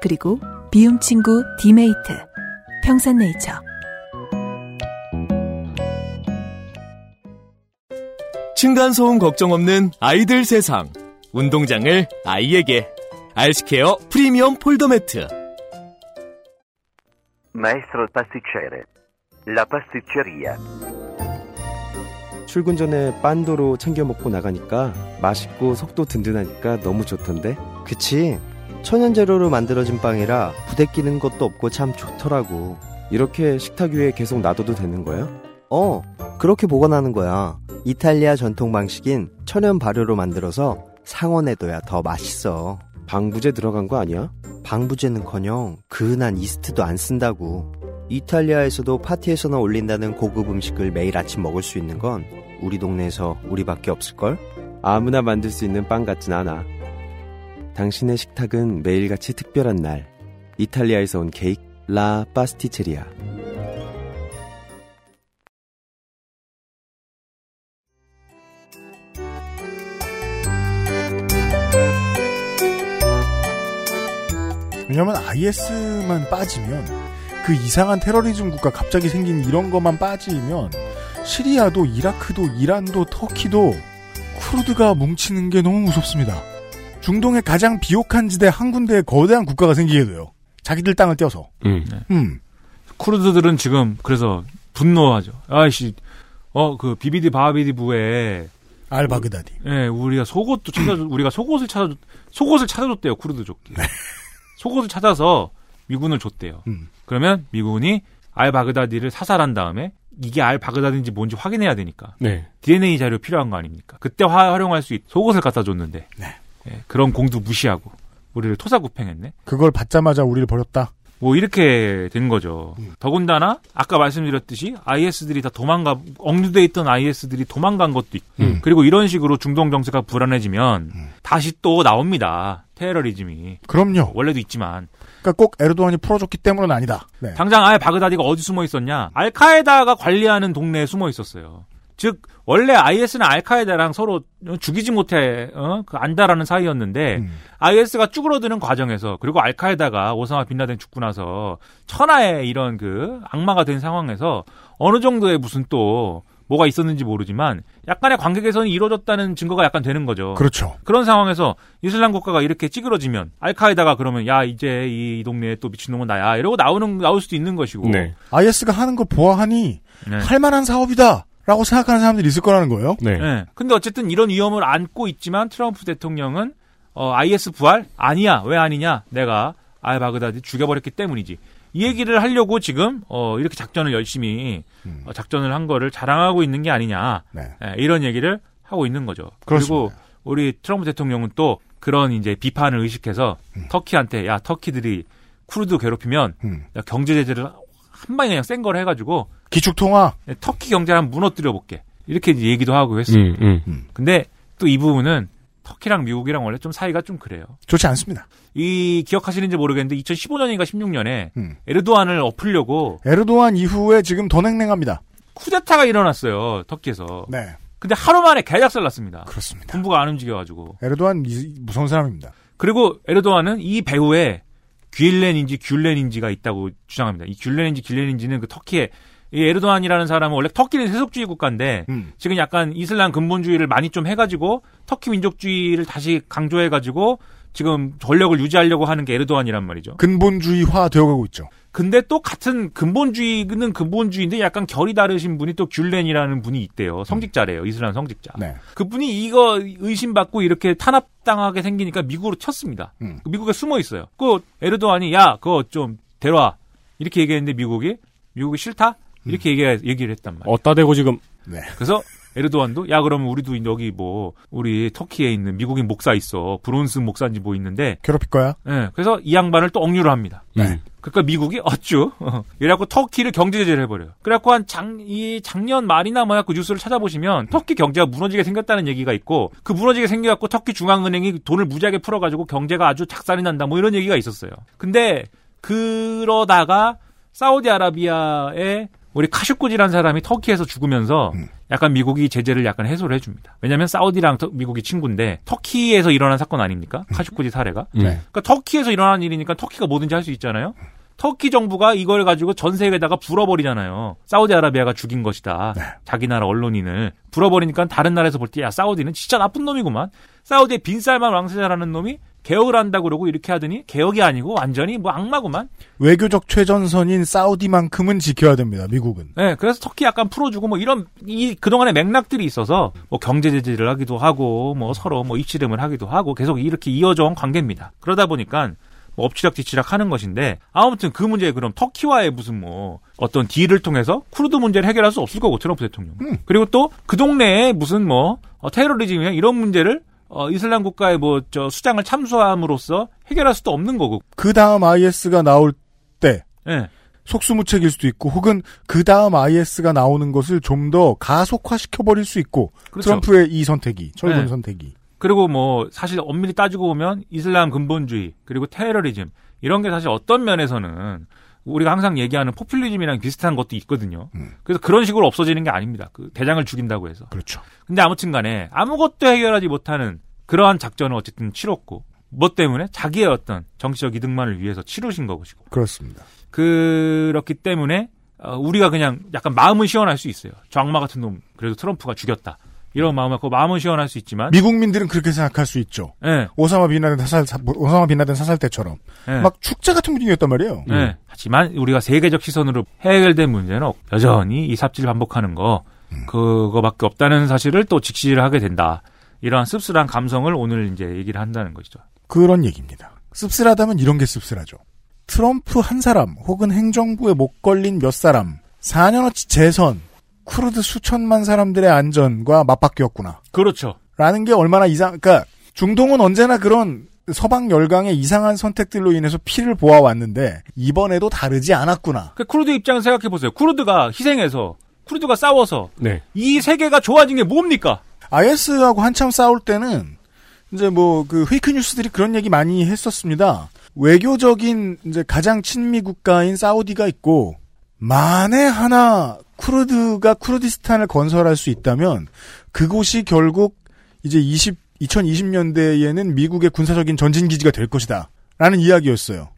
그리고 비움 친구 디메이트. 평산네이처. 층간소음 걱정 없는 아이들 세상. 운동장을 아이에게. 알스케어 프리미엄 폴더 매트. Maestro pasticcere. La pasticceria. 출근 전에 pandoro 챙겨 먹고 나가니까 맛있고 속도 든든하니까 너무 좋던데. 그치. 천연 재료로 만들어진 빵이라 부대 끼는 것도 없고 참 좋더라고. 이렇게 식탁 위에 계속 놔둬도 되는 거야? 어, 그렇게 보관하는 거야. 이탈리아 전통 방식인 천연 발효로 만들어서 상온에둬야 더 맛있어. 방부제 들어간 거 아니야? 방부제는커녕 그은한 이스트도 안 쓴다고. 이탈리아에서도 파티에서나 올린다는 고급 음식을 매일 아침 먹을 수 있는 건 우리 동네에서 우리밖에 없을걸? 아무나 만들 수 있는 빵 같진 않아. 당신의 식탁은 매일같이 특별한 날. 이탈리아에서 온 케이크 라 파스티체리아. 왜냐면 IS만 빠지면 그 이상한 테러리즘 국가 갑자기 생긴 이런 것만 빠지면 시리아도 이라크도 이란도 터키도 쿠르드가 뭉치는 게 너무 무섭습니다. 중동의 가장 비옥한 지대 한 군데에 거대한 국가가 생기게 돼요. 자기들 땅을 떼어서. 음. 음. 쿠르드들은 지금 그래서 분노하죠. 아이씨, 어 그 비비디 바비디 부에 알바그다디. 예, 우리가 속옷도 찾아 우리가 속옷을 찾아 속옷을 찾아줬대요 쿠르드족이. 속옷을 찾아서 미군을 줬대요. 음. 그러면 미군이 알바그다디를 사살한 다음에 이게 알바그다디인지 뭔지 확인해야 되니까 네. DNA 자료 필요한 거 아닙니까? 그때 화- 활용할 수 있 속옷을 갖다 줬는데 예, 그런 공도 무시하고 우리를 토사구팽했네. 그걸 받자마자 우리를 버렸다. 뭐 이렇게 된 거죠. 더군다나 아까 말씀드렸듯이 IS들이 다 도망가 억류돼 있던 IS들이 도망간 것도 있고 음. 그리고 이런 식으로 중동 정세가 불안해지면 다시 또 나옵니다. 테러리즘이. 그럼요. 원래도 있지만 그러니까 꼭 에르도안이 풀어줬기 때문은 아니다. 네. 당장 아예 바그다디가 어디 숨어 있었냐? 알카에다가 관리하는 동네에 숨어 있었어요. 즉 원래 IS는 알카에다랑 서로 죽이지 못해 어? 그 안다라는 사이였는데 음. IS가 쭈그러드는 과정에서 그리고 알카에다가 오사마 빈라덴 죽고 나서 천하의 이런 그 악마가 된 상황에서 어느 정도의 무슨 또 뭐가 있었는지 모르지만 약간의 관계 개선이 이루어졌다는 증거가 약간 되는 거죠. 그렇죠. 그런 상황에서 이슬람 국가가 이렇게 찌그러지면 알카에다가 그러면 야 이제 이 동네에 또 미친놈은 나야 이러고 나오는 나올 수도 있는 것이고 네. IS가 하는 걸 보아하니 네. 할 만한 사업이다. 라고 생각하는 사람들이 있을 거라는 거예요. 네. 예. 근데 어쨌든 이런 위험을 안고 있지만 트럼프 대통령은 어, IS 부활 아니야. 왜 아니냐? 내가 알 바그다디 죽여버렸기 때문이지. 이 얘기를 하려고 지금 어, 이렇게 작전을 열심히 어, 작전을 한 거를 자랑하고 있는 게 아니냐. 네. 예, 이런 얘기를 하고 있는 거죠. 그렇습니다. 그리고 우리 트럼프 대통령은 또 그런 이제 비판을 의식해서 터키한테 야 터키들이 쿠르드 괴롭히면 음. 야, 경제 제재를 한 방에 그냥 센 걸 해가지고 기축통화. 예, 터키 경제를 한번 무너뜨려 볼게. 이렇게 이제 얘기도 하고 했어요. 음, 음. 근데 또 이 부분은 터키랑 미국이랑 원래 좀 사이가 좀 그래요. 좋지 않습니다. 이 기억하시는지 모르겠는데 2015년인가 16년에 음. 에르도안을 엎으려고 에르도안 이후에 지금 더 냉랭합니다. 쿠데타가 일어났어요. 터키에서. 네. 근데 하루 만에 개작살 났습니다. 그렇습니다. 군부가 안 움직여가지고. 에르도안 이- 무서운 사람입니다. 그리고 에르도안은 이 배후에 귤렌인지 귤렌인지가 있다고 주장합니다. 이 귤렌인지 귤렌인지는 그 터키의 이 에르도안이라는 사람은 원래 터키는 세속주의 국가인데 음. 지금 약간 이슬람 근본주의를 많이 좀 해가지고 터키 민족주의를 다시 강조해가지고 지금 전력을 유지하려고 하는 게 에르도안이란 말이죠. 근본주의화 되어가고 있죠. 근데 또 같은 근본주의는 근본주의인데 약간 결이 다르신 분이 또 귤렌이라는 분이 있대요. 성직자래요. 이슬람 성직자. 네. 그분이 이거 의심받고 이렇게 탄압당하게 생기니까 미국으로 쳤습니다. 음. 미국에 숨어 있어요. 그 에르도안이 야 그거 좀 데려와 이렇게 얘기했는데 미국이 미국이 싫다 이렇게 얘기 얘기를 했단 말이에요. 어따 대고 지금 네. 그래서 에르도안도 야 그러면 우리도 여기 뭐 우리 터키에 있는 미국인 목사 있어 브론스 목사인지 뭐 있는데 괴롭힐 거야. 예 그래서 이 양반을 또 억류를 합니다. 네. 그러니까 미국이 어쭈 이래갖고 터키를 경제 제재를 해버려요. 그래갖고 한작이 작년 말이나 뭐야 그 뉴스를 찾아보시면 터키 경제가 무너지게 생겼다는 얘기가 있고 그 무너지게 생겨갖고 터키 중앙은행이 돈을 무지하게 풀어가지고 경제가 아주 작살이 난다 뭐 이런 얘기가 있었어요. 근데 그러다가 사우디아라비아의 우리 카슈쿠지라는 사람이 터키에서 죽으면서 약간 미국이 제재를 약간 해소를 해줍니다. 왜냐하면 사우디랑 터- 미국이 친구인데 터키에서 일어난 사건 아닙니까? 카슈쿠지 사례가. 네. 그러니까 터키에서 일어난 일이니까 터키가 뭐든지 할 수 있잖아요. 터키 정부가 이걸 가지고 전 세계에다가 불어버리잖아요. 사우디아라비아가 죽인 것이다. 자기 나라 언론인을 불어버리니까 다른 나라에서 볼 때 야 사우디는 진짜 나쁜 놈이구만. 사우디의 빈살만 왕세자라는 놈이 개혁을 한다고 그러고 이렇게 하더니 개혁이 아니고 완전히 뭐 악마구만. 외교적 최전선인 사우디만큼은 지켜야 됩니다. 미국은. 네, 그래서 터키 약간 풀어주고 뭐 이런 이 그동안의 맥락들이 있어서 뭐 경제 제재를 하기도 하고 뭐 서로 뭐 입씨름을 하기도 하고 계속 이렇게 이어져 온 관계입니다. 그러다 보니까 뭐 엎치락 뒤치락 하는 것인데 아무튼 그 문제 그럼 터키와의 무슨 뭐 어떤 딜을 통해서 쿠르드 문제를 해결할 수 없을 거고 트럼프 대통령. 음. 그리고 또 그 동네에 무슨 뭐 어, 테러리즘이나 이런 문제를 어, 이슬람 국가의 뭐 저 수장을 참수함으로써 해결할 수도 없는 거고. 그 다음 IS가 나올 때 예. 속수무책일 수도 있고 혹은 그 다음 IS가 나오는 것을 좀 더 가속화시켜 버릴 수 있고 그렇죠. 트럼프의 이 선택이 철분 네. 선택이 그리고 뭐 사실 엄밀히 따지고 보면 이슬람 근본주의 그리고 테러리즘 이런 게 사실 어떤 면에서는 우리가 항상 얘기하는 포퓰리즘이랑 비슷한 것도 있거든요. 그래서 그런 식으로 없어지는 게 아닙니다. 그 대장을 죽인다고 해서. 그렇죠. 근데 아무튼 간에 아무것도 해결하지 못하는 그러한 작전을 어쨌든 치렀고 뭐 때문에 자기의 어떤 정치적 이득만을 위해서 치르신 것이고 그렇습니다. 그렇기 때문에 어, 우리가 그냥 약간 마음은 시원할 수 있어요. 저 악마 같은 놈 그래도 트럼프가 죽였다. 이런 마음을 갖고 마음은 시원할 수 있지만 미국민들은 그렇게 생각할 수 있죠. 네. 오사마 빈라덴 사살 사- 오사마 빈라덴 사살 때처럼 네. 막 축제 같은 분위기였단 말이에요. 네. 하지만 우리가 세계적 시선으로 해결된 문제는 여전히 이 삽질 반복하는 거 그거밖에 없다는 사실을 또 직시를 하게 된다. 이러한 씁쓸한 감성을 오늘 이제 얘기를 한다는 것이죠. 그런 얘기입니다. 씁쓸하다면 이런 게 씁쓸하죠. 트럼프 한 사람 혹은 행정부에 못 걸린 몇 사람 4년어치 재선 쿠르드 수천만 사람들의 안전과 맞바뀌었구나. 그렇죠. 라는 게 얼마나 이상, 그러니까 중동은 언제나 그런 서방 열강의 이상한 선택들로 인해서 피를 보아왔는데 이번에도 다르지 않았구나. 그 쿠르드 입장을 생각해 보세요. 쿠르드가 희생해서 쿠르드가 싸워서 네. 이 세계가 좋아진 게 뭡니까? IS하고 한참 싸울 때는 이제 뭐그 페이크 뉴스들이 그런 얘기 많이 했었습니다. 외교적인 이제 가장 친미 국가인 사우디가 있고 만에 하나 쿠르드가 쿠르디스탄을 건설할 수 있다면 그곳이 결국 이제 20 2020년대에는 미국의 군사적인 전진 기지가 될 것이다. 라는 이야기였어요.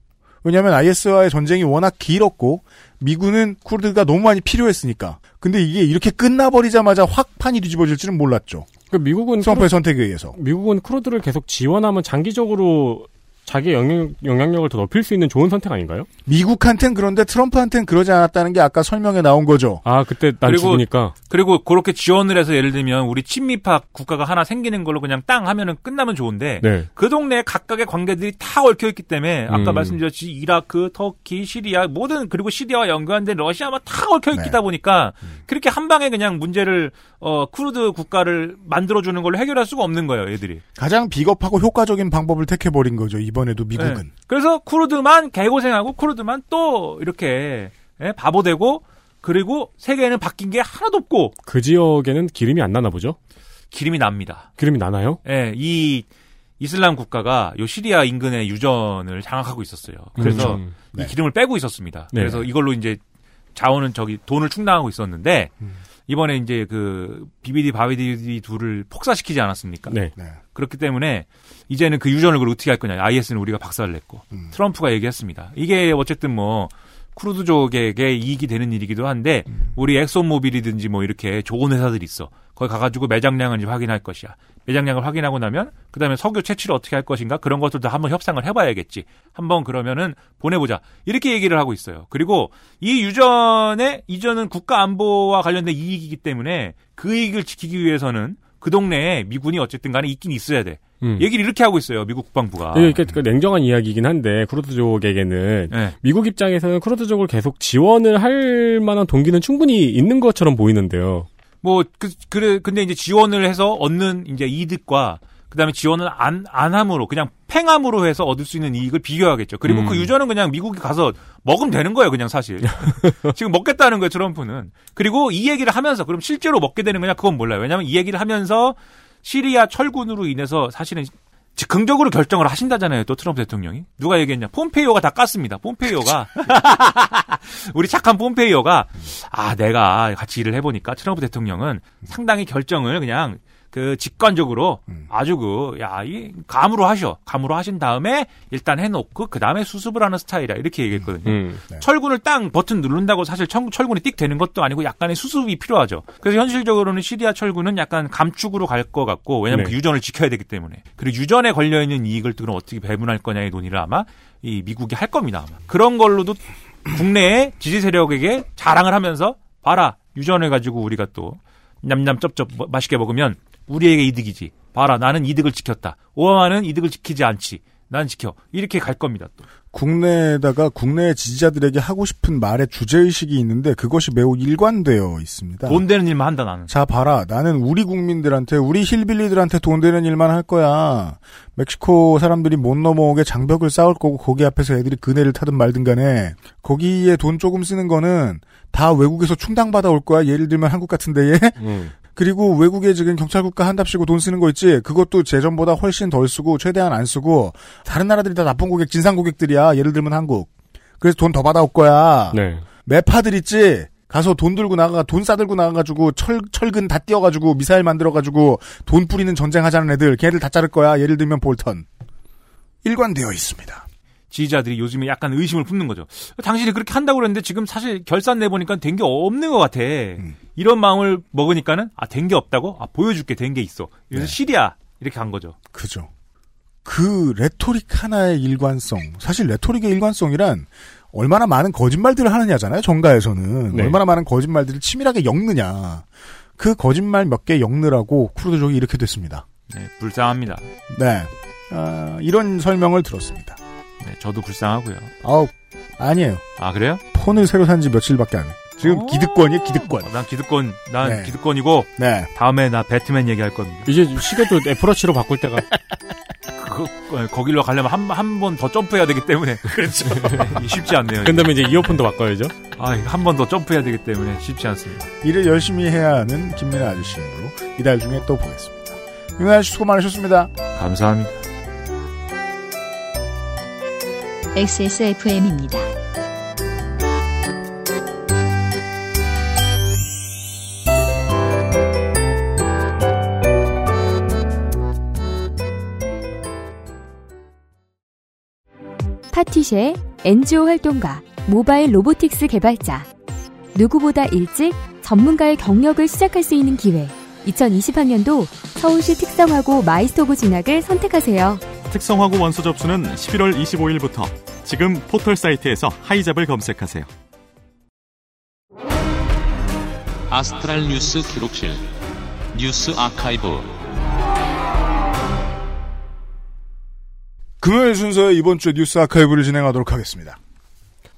왜냐하면 IS와의 전쟁이 워낙 길었고 미군은 쿠르드가 너무 많이 필요했으니까. 근데 이게 이렇게 끝나버리자마자 확 판이 뒤집어질지는 몰랐죠. 그 미국은 트럼프의 선택에 의해서. 미국은 쿠르드를 계속 지원하면 장기적으로 자기 영향, 영향력을 더 높일 수 있는 좋은 선택 아닌가요? 미국한텐 그런데 트럼프한텐 그러지 않았다는 게 아까 설명에 나온 거죠. 아 그때 난 그리고- 죽으니까 그리고 그렇게 지원을 해서 예를 들면 우리 친미파 국가가 하나 생기는 걸로 그냥 땅 하면은 끝나면 좋은데 네. 그 동네에 각각의 관계들이 다 얽혀 있기 때문에 아까 음. 말씀드렸듯이 이라크, 터키, 시리아 모든 그리고 시리아와 연관된 러시아만 다 얽혀 네. 있다 보니까 음. 그렇게 한 방에 그냥 문제를 어 쿠르드 국가를 만들어 주는 걸로 해결할 수가 없는 거예요, 얘들이. 가장 비겁하고 효과적인 방법을 택해버린 거죠. 이번에도 미국은. 네. 그래서 쿠르드만 개고생하고 쿠르드만 또 이렇게 예, 바보 되고 그리고 세계에는 바뀐 게 하나도 없고 그 지역에는 기름이 안 나나 보죠? 기름이 납니다. 기름이 나나요? 예, 이 이슬람 국가가 요 시리아 인근의 유전을 장악하고 있었어요. 그래서 음, 이 기름을 빼고 있었습니다. 네. 그래서 이걸로 이제 자원은 저기 돈을 충당하고 있었는데 음. 이번에 이제 그 비비디 바비디 둘을 폭사시키지 않았습니까? 네. 그렇기 때문에 이제는 그 유전을 그걸 어떻게 할 거냐. IS는 우리가 박살을 냈고 음. 트럼프가 얘기했습니다. 이게 어쨌든 뭐 크루드족에게 이익이 되는 일이기도 한데 음. 우리 엑소모빌이든지 뭐 이렇게 좋은 회사들이 있어. 거기 가가지고 매장량을 이제 확인할 것이야. 매장량을 확인하고 나면 그다음에 석유 채취를 어떻게 할 것인가 그런 것들도 한번 협상을 해봐야겠지. 한번 그러면은 보내보자. 이렇게 얘기를 하고 있어요. 그리고 이 유전의 이전은 국가 안보와 관련된 이익이기 때문에 그 이익을 지키기 위해서는 그 동네에 미군이 어쨌든 간에 있긴 있어야 돼. 음. 얘기를 이렇게 하고 있어요. 미국 국방부가. 이게 이렇게 그 냉정한 이야기이긴 한데 쿠르드족에게는 네. 미국 입장에서는 쿠르드족을 계속 지원을 할 만한 동기는 충분히 있는 것처럼 보이는데요. 뭐, 그, 그래, 근데 이제 지원을 해서 얻는 이제 이득과 그다음에 지원을 안, 안 함으로 그냥 팽함으로 해서 얻을 수 있는 이익을 비교하겠죠. 그리고 음. 그 유저는 그냥 미국에 가서 먹으면 되는 거예요, 그냥 사실. 지금 먹겠다는 거예요, 트럼프는. 그리고 이 얘기를 하면서 그럼 실제로 먹게 되는 거냐 그건 몰라요. 왜냐하면 이 얘기를 하면서 시리아 철군으로 인해서 사실은 긍정적으로 결정을 하신다잖아요, 또 트럼프 대통령이. 누가 얘기했냐? 폼페이오가 다 깠습니다. 폼페이오가. 우리 착한 폼페이오가, 아, 내가 같이 일을 해보니까 트럼프 대통령은 상당히 결정을 그냥 그그 직관적으로 음. 아주 그, 야, 이, 감으로 하셔. 감으로 하신 다음에 일단 해놓고 그 다음에 수습을 하는 스타일이야. 이렇게 얘기했거든요. 음. 네. 철군을 땅 버튼 누른다고 사실 청- 철군이 띡 되는 것도 아니고 약간의 수습이 필요하죠. 그래서 현실적으로는 시리아 철군은 약간 감축으로 갈 것 같고 왜냐면 네. 그 유전을 지켜야 되기 때문에 그리고 유전에 걸려 있는 이익을 또 그럼 어떻게 배분할 거냐의 논의를 아마 이 미국이 할 겁니다. 아마. 그런 걸로도 국내의 지지 세력에게 자랑을 하면서 봐라 유전을 가지고 우리가 또 냠냠 쩝쩝 뭐- 맛있게 먹으면 우리에게 이득이지. 봐라 나는 이득을 지켰다. 오바마는 이득을 지키지 않지. 난 지켜. 이렇게 갈 겁니다. 또. 국내에다가 국내 지지자들에게 하고 싶은 말의 주제의식이 있는데 그것이 매우 일관되어 있습니다. 돈 되는 일만 한다 나는. 자, 봐라. 나는 우리 국민들한테, 우리 힐빌리들한테 돈 되는 일만 할 거야. 멕시코 사람들이 못 넘어오게 장벽을 쌓을 거고, 거기 앞에서 애들이 그네를 타든 말든 간에, 거기에 돈 조금 쓰는 거는 다 외국에서 충당받아 올 거야. 예를 들면 한국 같은 데에. 음. 그리고 외국에 지금 경찰 국가 한답시고 돈 쓰는 거 있지? 그것도 재전보다 훨씬 덜 쓰고, 최대한 안 쓰고, 다른 나라들이 다 나쁜 고객, 진상 고객들이야. 예를 들면 한국. 그래서 돈 더 받아올 거야. 네. 매파들 있지? 가서 돈 들고 나가, 돈 싸들고 나가가지고, 철, 철근 다 띄워가지고, 미사일 만들어가지고, 돈 뿌리는 전쟁 하자는 애들, 걔네들 다 자를 거야. 예를 들면 볼턴. 일관되어 있습니다. 지지자들이 요즘에 약간 의심을 품는 거죠. 당신이 그렇게 한다고 그랬는데 지금 사실 결산 내보니까 된 게 없는 것 같아. 이런 마음을 먹으니까는 아, 된 게 없다고? 아, 보여줄게. 된 게 있어. 그래서 시리아. 이렇게 간 거죠. 그죠. 그 레토릭 하나의 일관성. 사실 레토릭의 일관성이란 얼마나 많은 거짓말들을 하느냐잖아요. 정가에서는. 네. 얼마나 많은 거짓말들을 치밀하게 엮느냐. 그 거짓말 몇 개 엮느라고 쿠르드족이 이렇게 됐습니다. 네, 불쌍합니다. 네. 아, 이런 설명을 들었습니다. 네, 저도 불쌍하고요. 아우, 아니에요. 아, 그래요? 폰을 새로 산 지 며칠밖에 안 해. 지금 기득권이에요, 기득권. 어, 난 기득권, 난 네. 기득권이고 네. 다음에 나 배트맨 얘기할 겁니다. 이제 시계도 애플워치로 바꿀 때가 그, 어, 거길로 가려면 한 한 번 더 점프해야 되기 때문에 그렇죠. 쉽지 않네요. 그 다음에 이제 이어폰도 바꿔야죠. 아, 한 번 더 점프해야 되기 때문에 쉽지 않습니다. 일을 열심히 해야 하는 김민아 아저씨로 이달 중에 또 보겠습니다. 김민아 아저씨 수고 많으셨습니다. 감사합니다. XSFM입니다. 파티쉐 NGO 활동가, 모바일 robotics 개발자. 누구보다 일찍 전문가의 경력을 시작할 수 있는 기회. 2020학년도 서울시 특성화고 마이스터고 진학을 선택하세요. 특성화고 원서 접수는 11월 25일부터 지금 포털 사이트에서 하이잡을 검색하세요. 아스트랄 뉴스 기록실 뉴스 아카이브 금요일 순서에 이번 주 뉴스 아카이브를 진행하도록 하겠습니다.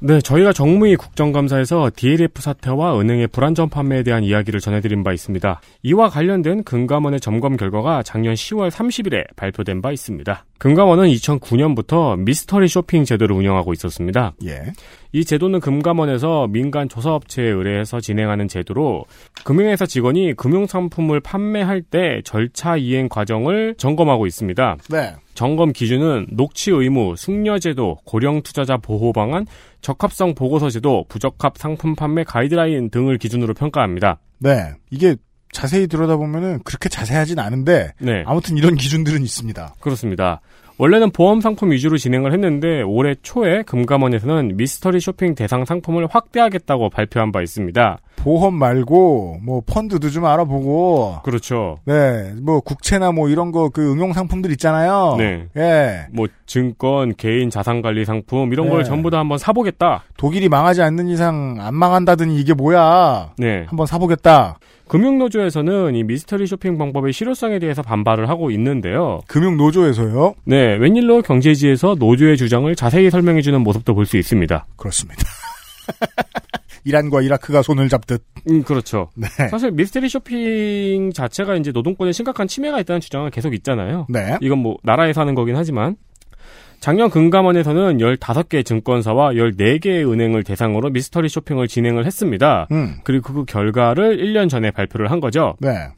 네, 저희가 정무위 국정감사에서 DLF 사태와 은행의 불안전 판매에 대한 이야기를 전해드린 바 있습니다. 이와 관련된 금감원의 점검 결과가 작년 10월 30일에 발표된 바 있습니다. 금감원은 2009년부터 미스터리 쇼핑 제도를 운영하고 있었습니다. 예. 이 제도는 금감원에서 민간 조사업체에 의뢰해서 진행하는 제도로 금융회사 직원이 금융상품을 판매할 때 절차 이행 과정을 점검하고 있습니다. 네. 점검 기준은 녹취 의무, 숙려제도, 고령 투자자 보호 방안, 적합성 보고서 제도, 부적합 상품 판매 가이드라인 등을 기준으로 평가합니다. 네. 이게 자세히 들여다보면은 그렇게 자세하진 않은데 네. 아무튼 이런 기준들은 있습니다. 그렇습니다. 원래는 보험 상품 위주로 진행을 했는데 올해 초에 금감원에서는 미스터리 쇼핑 대상 상품을 확대하겠다고 발표한 바 있습니다. 보험 말고 뭐 펀드도 좀 알아보고 그렇죠. 네. 뭐 국채나 뭐 이런 거 그 응용 상품들 있잖아요. 네. 예. 뭐 증권, 개인 자산 관리 상품 이런 네. 걸 전부 다 한번 사보겠다. 독일이 망하지 않는 이상 안 망한다더니 이게 뭐야? 네. 한번 사보겠다. 금융노조에서는 이 미스터리 쇼핑 방법의 실효성에 대해서 반발을 하고 있는데요. 금융노조에서요? 네, 웬일로 경제지에서 노조의 주장을 자세히 설명해주는 모습도 볼 수 있습니다. 그렇습니다. 이란과 이라크가 손을 잡듯. 음, 그렇죠. 네. 사실 미스터리 쇼핑 자체가 이제 노동권에 심각한 침해가 있다는 주장은 계속 있잖아요. 네. 이건 뭐 나라에서 하는 거긴 하지만 작년 금감원에서는 15개 증권사와 14개의 은행을 대상으로 미스터리 쇼핑을 진행을 했습니다. 음. 그리고 그 결과를 1년 전에 발표를 한 거죠. 네.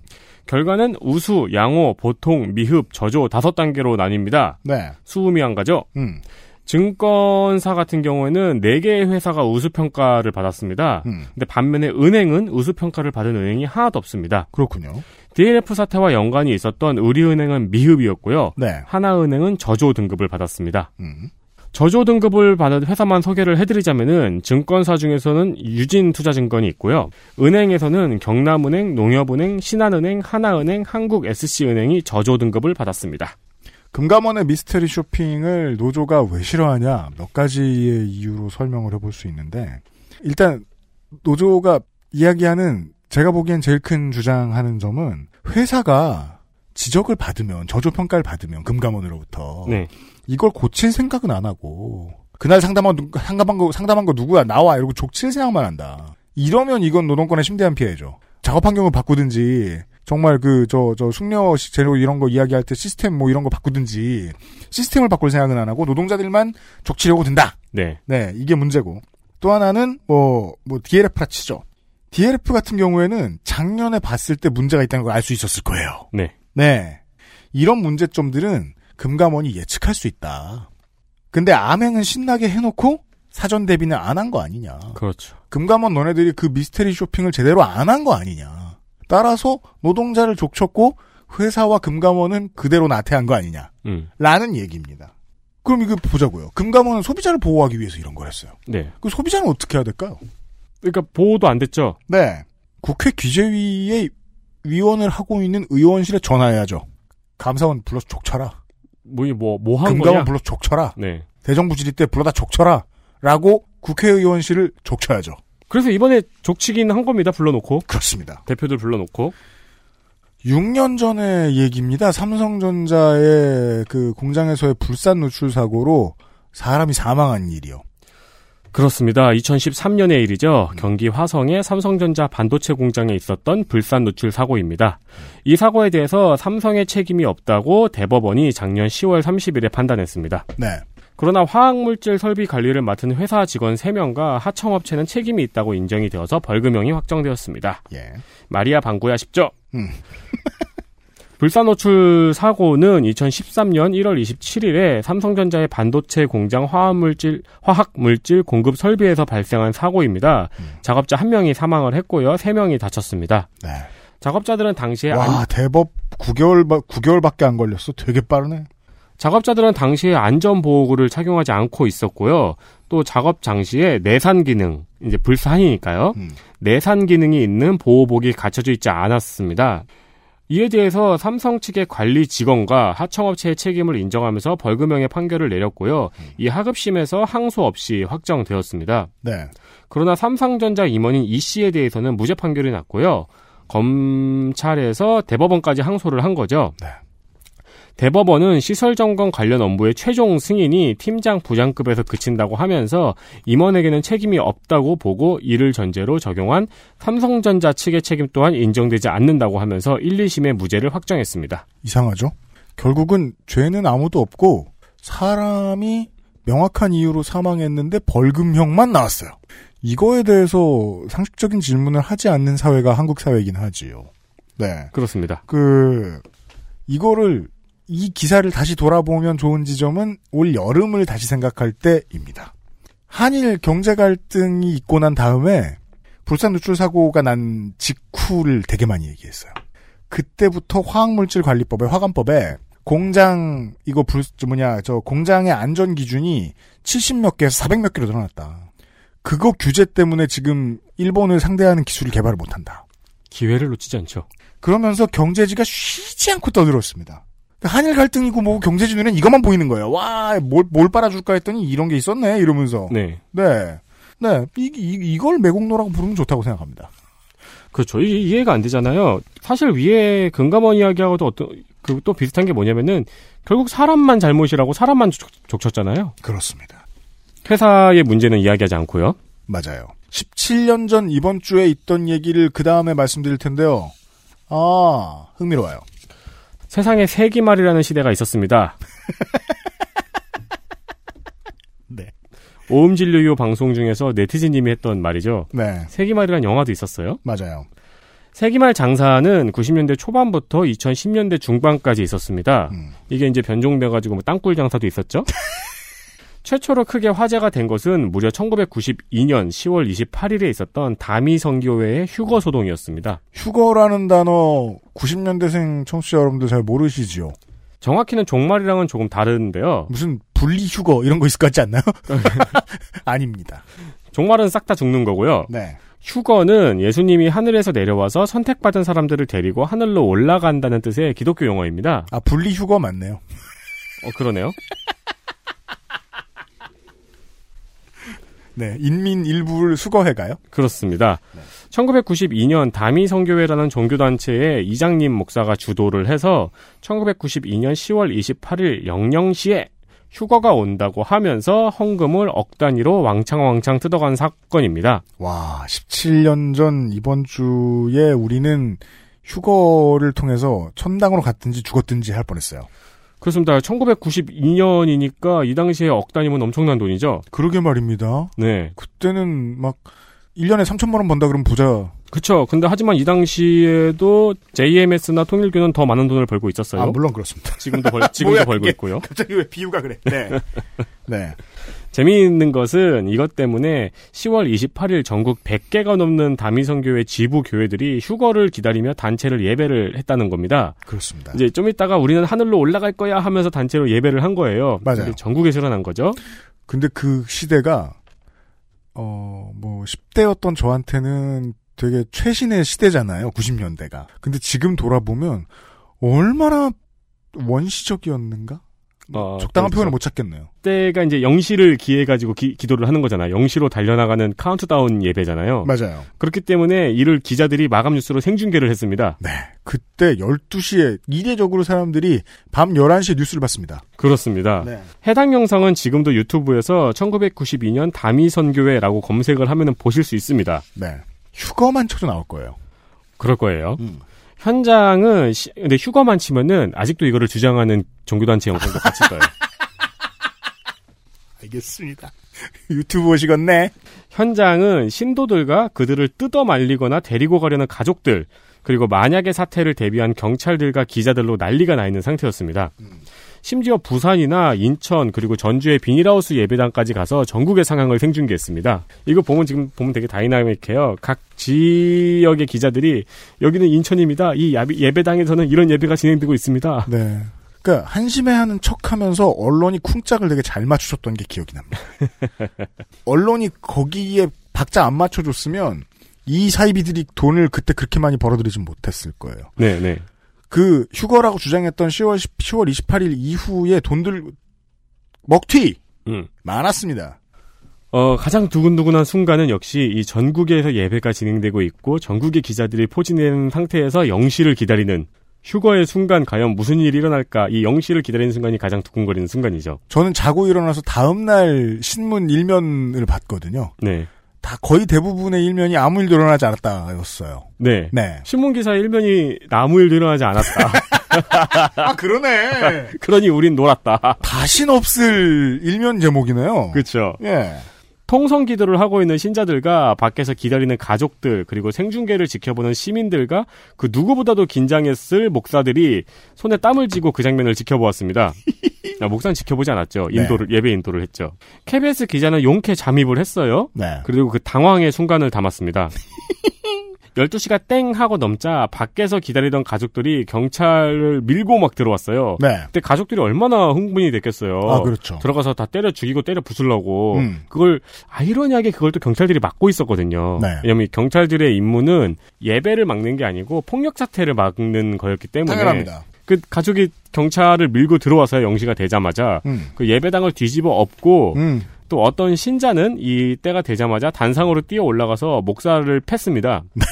결과는 우수, 양호, 보통, 미흡, 저조 다섯 단계로 나뉩니다. 네. 수음이 한 가죠. 음. 증권사 같은 경우에는 4개의 회사가 우수평가를 받았습니다. 음. 근데 반면에 은행은 우수평가를 받은 은행이 하나도 없습니다. 그렇군요. DLF 사태와 연관이 있었던 우리은행은 미흡이었고요. 네. 하나은행은 저조 등급을 받았습니다. 음. 저조 등급을 받은 회사만 소개를 해드리자면은 증권사 중에서는 유진 투자 증권이 있고요. 은행에서는 경남은행, 농협은행, 신한은행, 하나은행, 한국SC은행이 저조 등급을 받았습니다. 금감원의 미스테리 쇼핑을 노조가 왜 싫어하냐 몇 가지의 이유로 설명을 해볼 수 있는데 일단 노조가 이야기하는 제가 보기엔 제일 큰 주장하는 점은 회사가 지적을 받으면 저조평가를 받으면 금감원으로부터 네. 이걸 고칠 생각은 안 하고 그날 상담한 누- 상담한 거 상담한 거 누구야 나와 이러고 족칠 생각만 한다. 이러면 이건 노동권의 심대한 피해죠. 작업 환경을 바꾸든지 정말 그 저 저 숙려 시- 재료 이런 거 이야기할 때 시스템 뭐 이런 거 바꾸든지 시스템을 바꿀 생각은 안 하고 노동자들만 족치려고 든다. 네. 네, 이게 문제고. 또 하나는 뭐, 뭐, DLF라 치죠. DLF 같은 경우에는 작년에 봤을 때 문제가 있다는 걸 알 수 있었을 거예요. 네. 네. 이런 문제점들은 금감원이 예측할 수 있다. 근데 암행은 신나게 해놓고 사전 대비는 안 한 거 아니냐. 그렇죠. 금감원 너네들이 그 미스테리 쇼핑을 제대로 안 한 거 아니냐. 따라서 노동자를 족쳤고 회사와 금감원은 그대로 나태한 거 아니냐. 음. 라는 얘기입니다. 그럼 이거 보자고요. 금감원은 소비자를 보호하기 위해서 이런 걸 했어요. 네. 그 소비자는 어떻게 해야 될까요? 그러니까 보호도 안 됐죠. 네. 국회 규제위의 위원을 하고 있는 의원실에 전화해야죠. 감사원 불러서 족쳐라. 뭐뭐 뭐한 금감원 거냐? 불러서 족쳐라. 네. 대정부 질의 때 불러다 족쳐라. 라고 국회의원실을 족쳐야죠. 그래서 이번에 족치긴 한 겁니다. 불러놓고. 그렇습니다. 대표들 불러놓고. 6년 전의 얘기입니다. 삼성전자의 그 공장에서의 불산 누출 사고로 사람이 사망한 일이요. 그렇습니다. 2013년의 일이죠. 경기 화성의 삼성전자 반도체 공장에 있었던 불산 누출 사고입니다. 이 사고에 대해서 삼성의 책임이 없다고 대법원이 작년 10월 30일에 판단했습니다. 네. 그러나 화학물질 설비 관리를 맡은 회사 직원 3명과 하청업체는 책임이 있다고 인정이 되어서 벌금형이 확정되었습니다. 예. 마리아 방구야 싶죠? 음. 불산 노출 사고는 2013년 1월 27일에 삼성전자의 반도체 공장 화학물질, 화학물질 공급 설비에서 발생한 사고입니다. 작업자 1명이 사망을 했고요. 3명이 다쳤습니다. 네. 작업자들은 당시에 와, 안- 대법 9개월, 9개월밖에 안 걸렸어. 되게 빠르네. 작업자들은 당시에 안전보호구를 착용하지 않고 있었고요. 또 작업 장시에 내산 기능, 이제 불산이니까요. 내산 기능이 있는 보호복이 갖춰져 있지 않았습니다. 이에 대해서 삼성 측의 관리 직원과 하청업체의 책임을 인정하면서 벌금형의 판결을 내렸고요. 이 하급심에서 항소 없이 확정되었습니다. 네. 그러나 삼성전자 임원인 이 씨에 대해서는 무죄 판결이 났고요. 검찰에서 대법원까지 항소를 한 거죠. 대법원은 시설 점검 관련 업무의 최종 승인이 팀장 부장급에서 그친다고 하면서 임원에게는 책임이 없다고 보고 이를 전제로 적용한 삼성전자 측의 책임 또한 인정되지 않는다고 하면서 1, 2심의 무죄를 확정했습니다. 이상하죠? 결국은 죄는 아무도 없고 사람이 명확한 이유로 사망했는데 벌금형만 나왔어요. 이거에 대해서 상식적인 질문을 하지 않는 사회가 한국 사회이긴 하지요. 네. 그렇습니다. 그 이거를 이 기사를 다시 돌아보면 좋은 지점은 올 여름을 다시 생각할 때입니다. 한일 경제 갈등이 있고 난 다음에 불산 누출 사고가 난 직후를 되게 많이 얘기했어요. 그때부터 화학물질 관리법에 화관법에 공장 이거 불저 뭐냐 저 공장의 안전 기준이 70몇 개에서 400몇 개로 늘어났다. 그거 규제 때문에 지금 일본을 상대하는 기술을 개발을 못한다. 기회를 놓치지 않죠. 그러면서 경제지가 쉬지 않고 떠들었습니다. 한일 갈등이고 뭐 경제지 눈엔 이것만 보이는 거예요. 와, 뭘, 뭘 빨아줄까 했더니 이런 게 있었네, 이러면서. 네. 네. 네. 이, 이, 이걸 매국노라고 부르면 좋다고 생각합니다. 그렇죠. 이, 이해가 안 되잖아요. 사실 위에 금감원 이야기하고도 어떤 그 또 비슷한 게 뭐냐면은 결국 사람만 잘못이라고 사람만 족, 족쳤잖아요. 그렇습니다. 회사의 문제는 이야기하지 않고요. 맞아요. 17년 전 이번 주에 있던 얘기를 그 다음에 말씀드릴 텐데요. 아, 흥미로워요. 세상에 세기말이라는 시대가 있었습니다. 네. 오음진료요 방송 중에서 네티즌님이 했던 말이죠. 네. 세기말이라는 영화도 있었어요. 맞아요. 세기말 장사는 90년대 초반부터 2010년대 중반까지 있었습니다. 음. 이게 이제 변종돼가지고 뭐 땅굴 장사도 있었죠. 최초로 크게 화제가 된 것은 무려 1992년 10월 28일에 있었던 다미성교회의 휴거 소동이었습니다. 휴거라는 단어 90년대생 청취자 여러분들 잘 모르시지요? 정확히는 종말이랑은 조금 다른데요. 무슨 분리 휴거 이런 거 있을 것 같지 않나요? 아닙니다. 종말은 싹 다 죽는 거고요. 네. 휴거는 예수님이 하늘에서 내려와서 선택받은 사람들을 데리고 하늘로 올라간다는 뜻의 기독교 용어입니다. 아, 분리 휴거 맞네요. 어, 그러네요. 네, 인민 일부를 수거해 가요? 그렇습니다. 1992년 다미 성교회라는 종교단체의 이장님 목사가 주도를 해서 1992년 10월 28일 00시에 휴거가 온다고 하면서 헌금을 억 단위로 왕창왕창 뜯어간 사건입니다. 와, 17년 전 이번 주에 우리는 휴거를 통해서 천당으로 갔든지 죽었든지 할 뻔했어요. 그렇습니다. 1992년이니까 이 당시에 억 단위면 엄청난 돈이죠. 그러게 말입니다. 네. 그때는 막 1년에 3천만 원 번다 그러면 부자. 그렇죠. 근데 하지만 이 당시에도 JMS나 통일교는 더 많은 돈을 벌고 있었어요. 아, 물론 그렇습니다. 지금도 벌, 지금도 뭐야, 벌고 이게. 있고요. 갑자기 왜 비유가 그래? 네. 네. 재미있는 것은 이것 때문에 10월 28일 전국 100개가 넘는 다미성교회 지부 교회들이 휴거를 기다리며 단체를 예배를 했다는 겁니다. 그렇습니다. 이제 좀 있다가 우리는 하늘로 올라갈 거야 하면서 단체로 예배를 한 거예요. 맞아요. 전국에서 일어난 거죠. 근데 그 시대가 어, 뭐 10대였던 저한테는 되게 최신의 시대잖아요. 90년대가. 근데 지금 돌아보면 얼마나 원시적이었는가? 어, 적당한 그렇죠. 표현을 못 찾겠네요. 때가 이제 영시를 기해 가지고 기도를 하는 거잖아요. 영시로 달려나가는 카운트다운 예배잖아요. 맞아요. 그렇기 때문에 이를 기자들이 마감 뉴스로 생중계를 했습니다. 네. 그때 12시에 이례적으로 사람들이 밤 11시에 뉴스를 봤습니다. 그렇습니다. 네. 해당 영상은 지금도 유튜브에서 1992년 다미 선교회라고 검색을 하면 보실 수 있습니다. 네. 휴거만 쳐도 나올 거예요. 그럴 거예요. 음. 현장은 시- 근데 휴거만 치면은 아직도 이거를 주장하는 종교단체 영상도 같이 떠요. 알겠습니다. 유튜브 오시겠네. 현장은 신도들과 그들을 뜯어 말리거나 데리고 가려는 가족들 그리고 만약의 사태를 대비한 경찰들과 기자들로 난리가 나 있는 상태였습니다. 심지어 부산이나 인천 그리고 전주의 비닐하우스 예배당까지 가서 전국의 상황을 생중계했습니다. 이거 보면 지금 보면 되게 다이나믹해요. 각 지역의 기자들이 여기는 인천입니다. 이 예배당에서는 이런 예배가 진행되고 있습니다. 네. 그러니까 한심해하는 척하면서 언론이 쿵짝을 되게 잘 맞추셨던 게 기억이 납니다. 언론이 거기에 박자 안 맞춰줬으면 이 사이비들이 돈을 그때 그렇게 많이 벌어들이진 못했을 거예요. 네, 네. 그 휴거라고 주장했던 10월 10, 10월 28일 이후에 돈들 먹튀 음. 많았습니다. 어, 가장 두근두근한 순간은 역시 이 전국에서 예배가 진행되고 있고 전국의 기자들이 포진된 상태에서 영시를 기다리는 휴거의 순간 과연 무슨 일이 일어날까 이 영시를 기다리는 순간이 가장 두근거리는 순간이죠. 저는 자고 일어나서 다음날 신문 일면을 봤거든요. 네. 다 거의 대부분의 일면이 아무 일도 일어나지 않았다였어요. 네. 네. 신문 기사 일면이 아무 일도 일어나지 않았다. 아 그러네. 그러니 우린 놀았다. 다신 없을 일면 제목이네요. 그렇죠. 예. 통성 기도를 하고 있는 신자들과 밖에서 기다리는 가족들 그리고 생중계를 지켜보는 시민들과 그 누구보다도 긴장했을 목사들이 손에 땀을 쥐고 그 장면을 지켜보았습니다. 아, 목사는 지켜보지 않았죠. 인도를 예배 인도를 했죠. KBS 기자는 용케 잠입을 했어요. 네. 그리고 그 당황의 순간을 담았습니다. 12시가 땡 하고 넘자 밖에서 기다리던 가족들이 경찰을 밀고 막 들어왔어요. 네. 그때 가족들이 얼마나 흥분이 됐겠어요. 아, 그렇죠. 들어가서 다 때려 죽이고 때려 부수려고 음. 그걸 아이러니하게 그걸 또 경찰들이 막고 있었거든요. 네. 왜냐면 이 경찰들의 임무는 예배를 막는 게 아니고 폭력 사태를 막는 거였기 때문에 당연합니다. 그 가족이 경찰을 밀고 들어와서 영시가 되자마자 음. 그 예배당을 뒤집어 엎고 음. 또 어떤 신자는 이 때가 되자마자 단상으로 뛰어 올라가서 목사를 팼습니다.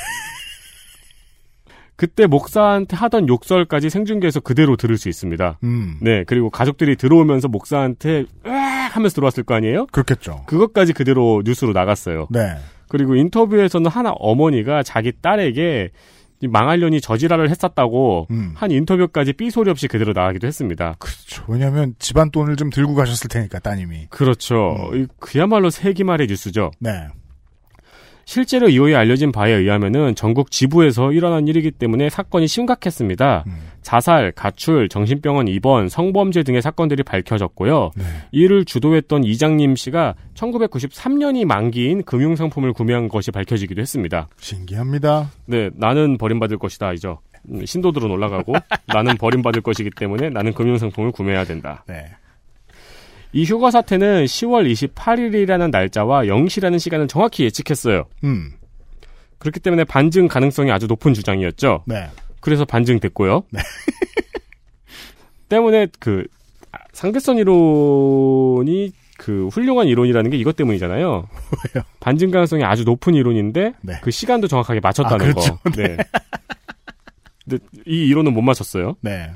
그때 목사한테 하던 욕설까지 생중계에서 그대로 들을 수 있습니다. 음. 네, 그리고 가족들이 들어오면서 목사한테 으악 하면서 들어왔을 거 아니에요? 그렇겠죠. 그것까지 그대로 뉴스로 나갔어요. 네. 그리고 인터뷰에서는 하나 어머니가 자기 딸에게 이 망할년이 저지랄을 했었다고 음. 한 인터뷰까지 삐소리 없이 그대로 나가기도 했습니다. 그렇죠. 왜냐하면 집안 돈을 좀 들고 가셨을 테니까 따님이. 그렇죠. 이 그야말로 세기말의 뉴스죠. 네. 실제로 이후에 알려진 바에 의하면은 전국 지부에서 일어난 일이기 때문에 사건이 심각했습니다. 자살, 가출, 정신병원 입원, 성범죄 등의 사건들이 밝혀졌고요. 이를 주도했던 이장님 씨가 1993년이 만기인 금융상품을 구매한 것이 밝혀지기도 했습니다. 신기합니다. 네, 나는 버림받을 것이다, 이죠. 음, 신도들은 올라가고 나는 버림받을 것이기 때문에 나는 금융상품을 구매해야 된다. 네. 이 휴가 사태는 10월 28일이라는 날짜와 0시라는 시간을 정확히 예측했어요. 음. 그렇기 때문에 반증 가능성이 아주 높은 주장이었죠. 네. 그래서 반증됐고요. 때문에 그 아, 상대성 이론이 그 훌륭한 이론이라는 게 이것 때문이잖아요. 왜요? 반증 가능성이 아주 높은 이론인데 그 시간도 정확하게 맞췄다는 아, 그렇죠. 거. 네. 근데 이 이론은 못 맞췄어요. 네.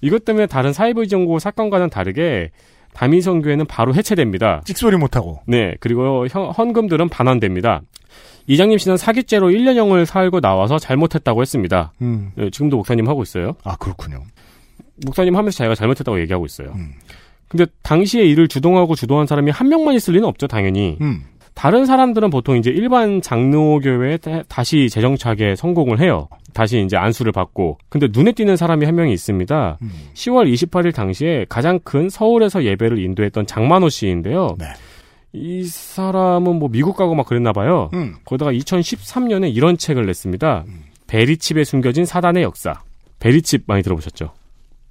이것 때문에 다른 사이버 정보 사건과는 다르게 다민성교회는 바로 해체됩니다. 찍소리 못하고. 네, 그리고 현- 헌금들은 반환됩니다. 이장님 씨는 사기죄로 1년형을 살고 나와서 잘못했다고 했습니다. 음. 네, 지금도 목사님 하고 있어요. 아, 그렇군요. 목사님 하면서 자기가 잘못했다고 얘기하고 있어요. 음. 근데 당시에 이를 주동하고 주도한 사람이 한 명만 있을 리는 없죠, 당연히. 음. 다른 사람들은 보통 이제 일반 장로교회에 다- 다시 재정착에 성공을 해요. 다시 이제 안수를 받고. 근데 눈에 띄는 사람이 한 명이 있습니다. 음. 10월 28일 당시에 가장 큰 서울에서 예배를 인도했던 장만호 씨인데요. 네. 이 사람은 뭐 미국 가고 막 그랬나 봐요. 음. 거기다가 2013년에 이런 책을 냈습니다. 베리칩에 숨겨진 사단의 역사. 베리칩 많이 들어보셨죠?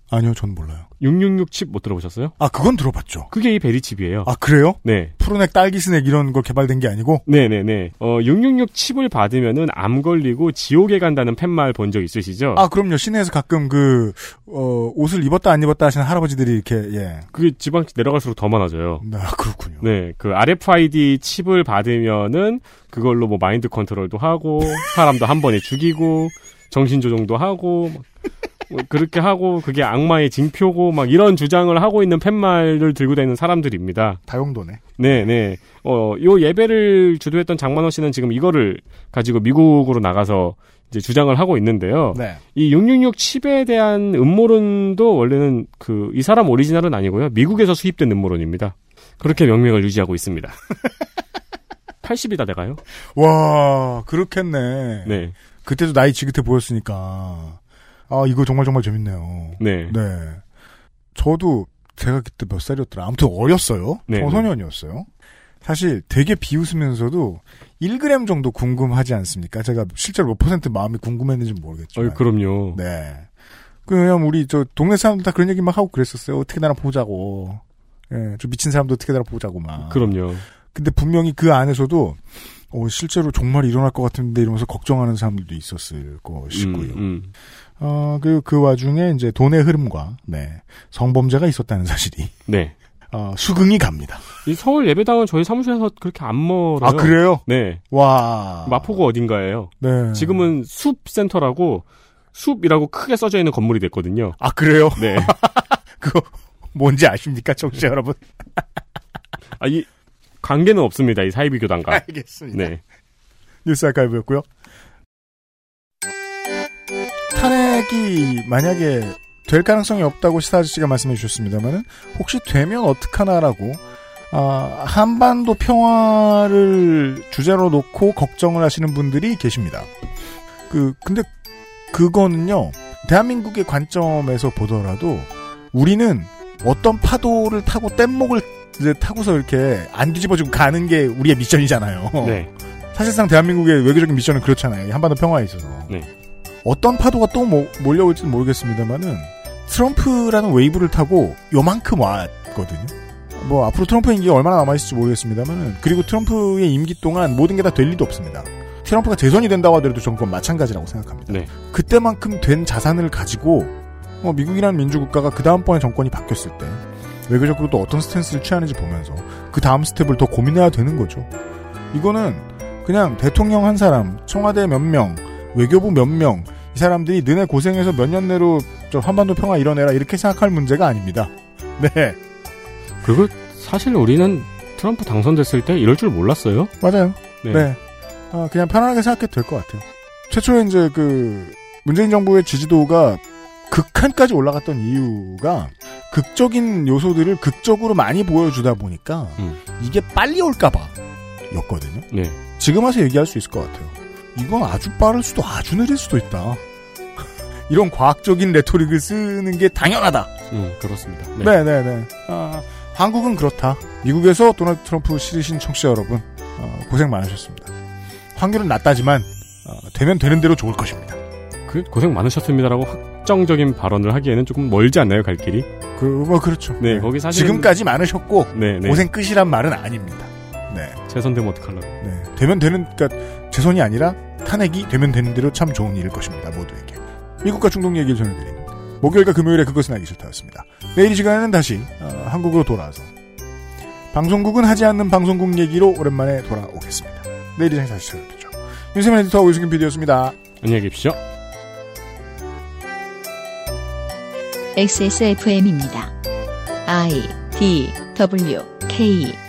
아니요, 전 몰라요. 666 칩 못 들어보셨어요? 아, 그건 들어봤죠. 그게 이 베리 칩이에요. 아, 그래요? 네. 푸른액, 딸기스넥 이런 거 개발된 게 아니고? 네네네. 어, 666 칩을 받으면은 암 걸리고 지옥에 간다는 팻말 본 적 있으시죠? 아, 그럼요. 시내에서 가끔 그, 어, 옷을 입었다 안 입었다 하시는 할아버지들이 이렇게, 예. 그게 지방 내려갈수록 더 많아져요. 아, 그렇군요. 네, 그 RFID 칩을 받으면은 그걸로 뭐 마인드 컨트롤도 하고 사람도 한 번에 죽이고 정신 조종도 하고 막뭐 그렇게 하고 그게 악마의 징표고 막 이런 주장을 하고 있는 팻말을 들고 다니는 사람들입니다. 다용도네. 네, 네. 어, 요 예배를 주도했던 장만호 씨는 지금 이거를 가지고 미국으로 나가서 이제 주장을 하고 있는데요. 네. 이666 칩에 대한 음모론도 원래는 그 이 사람 오리지널은 아니고요. 미국에서 수입된 음모론입니다. 그렇게 명명을 유지하고 있습니다. 80이다 내가요? 와, 그렇겠네. 네. 그때도 나이 지긋해 보였으니까. 아, 이거 정말 정말 재밌네요. 네. 네. 저도 제가 그때 몇 살이었더라. 아무튼 어렸어요. 네, 청소년이었어요. 사실 되게 비웃으면서도 1g 정도 궁금하지 않습니까? 제가 실제로 몇 퍼센트 마음이 궁금했는지 모르겠지만. 어, 그럼요. 네. 그냥 우리 저 동네 사람들 다 그런 얘기 막 하고 그랬었어요. 어떻게 나랑 보자고. 예, 좀 미친 사람도 어떻게 나랑 보자고 막. 그럼요. 근데 분명히 그 안에서도 어, 실제로 정말 일어날 것 같은데 이러면서 걱정하는 사람들도 있었을 것이고요. 음, 음. 어, 그리고 그 와중에 이제 돈의 흐름과, 네, 성범죄가 있었다는 사실이, 네. 어, 수긍이 갑니다. 이 서울 예배당은 저희 사무실에서 그렇게 안 멀어요. 아, 그래요? 네. 와. 마포구 어딘가예요. 네. 지금은 숲센터라고 숲이라고 크게 써져 있는 건물이 됐거든요. 아, 그래요? 네. 그거, 뭔지 아십니까, 청취자 여러분? 아, 이 관계는 없습니다. 이 사이비 교단과. 알겠습니다. 네. 뉴스 아카이브였고요. 탄핵이 만약에 될 가능성이 없다고 시사 아저씨가 말씀해 주셨습니다만은 혹시 되면 어떡하나라고 아, 한반도 평화를 주제로 놓고 걱정을 하시는 분들이 계십니다. 그 근데 그거는요 대한민국의 관점에서 보더라도 우리는 어떤 파도를 타고 뗏목을 이제 타고서 이렇게 안 뒤집어지고 가는 게 우리의 미션이잖아요. 네. 사실상 대한민국의 외교적인 미션은 그렇잖아요. 이 한반도 평화에 있어서. 네. 어떤 파도가 또 모- 몰려올지는 모르겠습니다만은 트럼프라는 웨이브를 타고 요만큼 왔거든요. 뭐 앞으로 트럼프 임기가 얼마나 남아있을지 모르겠습니다만은 그리고 트럼프의 임기 동안 모든 게 다 될 리도 없습니다. 트럼프가 재선이 된다고 하더라도 그건 마찬가지라고 생각합니다. 네. 그때만큼 된 자산을 가지고 어, 미국이라는 민주국가가 그 다음번에 정권이 바뀌었을 때 외교적으로 또 어떤 스탠스를 취하는지 보면서 그 다음 스텝을 더 고민해야 되는 거죠. 이거는 그냥 대통령 한 사람, 청와대 몇 명, 외교부 몇 명, 이 사람들이 너네 고생해서 몇 년 내로 저 한반도 평화 이뤄내라 이렇게 생각할 문제가 아닙니다. 네. 그리고 사실 우리는 트럼프 당선됐을 때 이럴 줄 몰랐어요. 맞아요. 네. 네. 아, 그냥 편안하게 생각해도 될 것 같아요. 최초에 이제 그 문재인 정부의 지지도가 극한까지 올라갔던 이유가 극적인 요소들을 극적으로 많이 보여주다 보니까 음. 이게 빨리 올까봐 였거든요. 네. 지금 와서 얘기할 수 있을 것 같아요. 이건 아주 빠를 수도 아주 느릴 수도 있다. 이런 과학적인 레토릭을 쓰는 게 당연하다. 음, 그렇습니다. 네, 네, 네. 아, 한국은 그렇다. 미국에서 도널드 트럼프 싫으신 청취자 여러분, 어, 고생 많으셨습니다. 확률은 낮다지만, 어, 되면 되는 대로 좋을 것입니다. 그 고생 많으셨습니다라고 확정적인 발언을 하기에는 조금 멀지 않나요, 갈 길이? 그, 뭐, 그렇죠. 네, 거기 사실 지금까지 많으셨고, 네, 네. 고생 끝이란 말은 아닙니다. 네. 재선되면 어떡하려고. 네. 되면 되는, 그니까, 재선이 아니라 탄핵이 되면 되는 대로 참 좋은 일일 것입니다, 모두에게. 미국과 중동 얘기를 전해드린 목요일과 금요일에 그것은 알기 싫다였습니다. 내일 이 시간에는 다시 어, 한국으로 돌아와서 방송국은 하지 않는 방송국 얘기로 오랜만에 돌아오겠습니다. 내일 이 시간에 다시 찾아뵙죠. 윤세민 에디터와 유승균 PD였습니다. 안녕히 계십시오. XSFM입니다. I D W K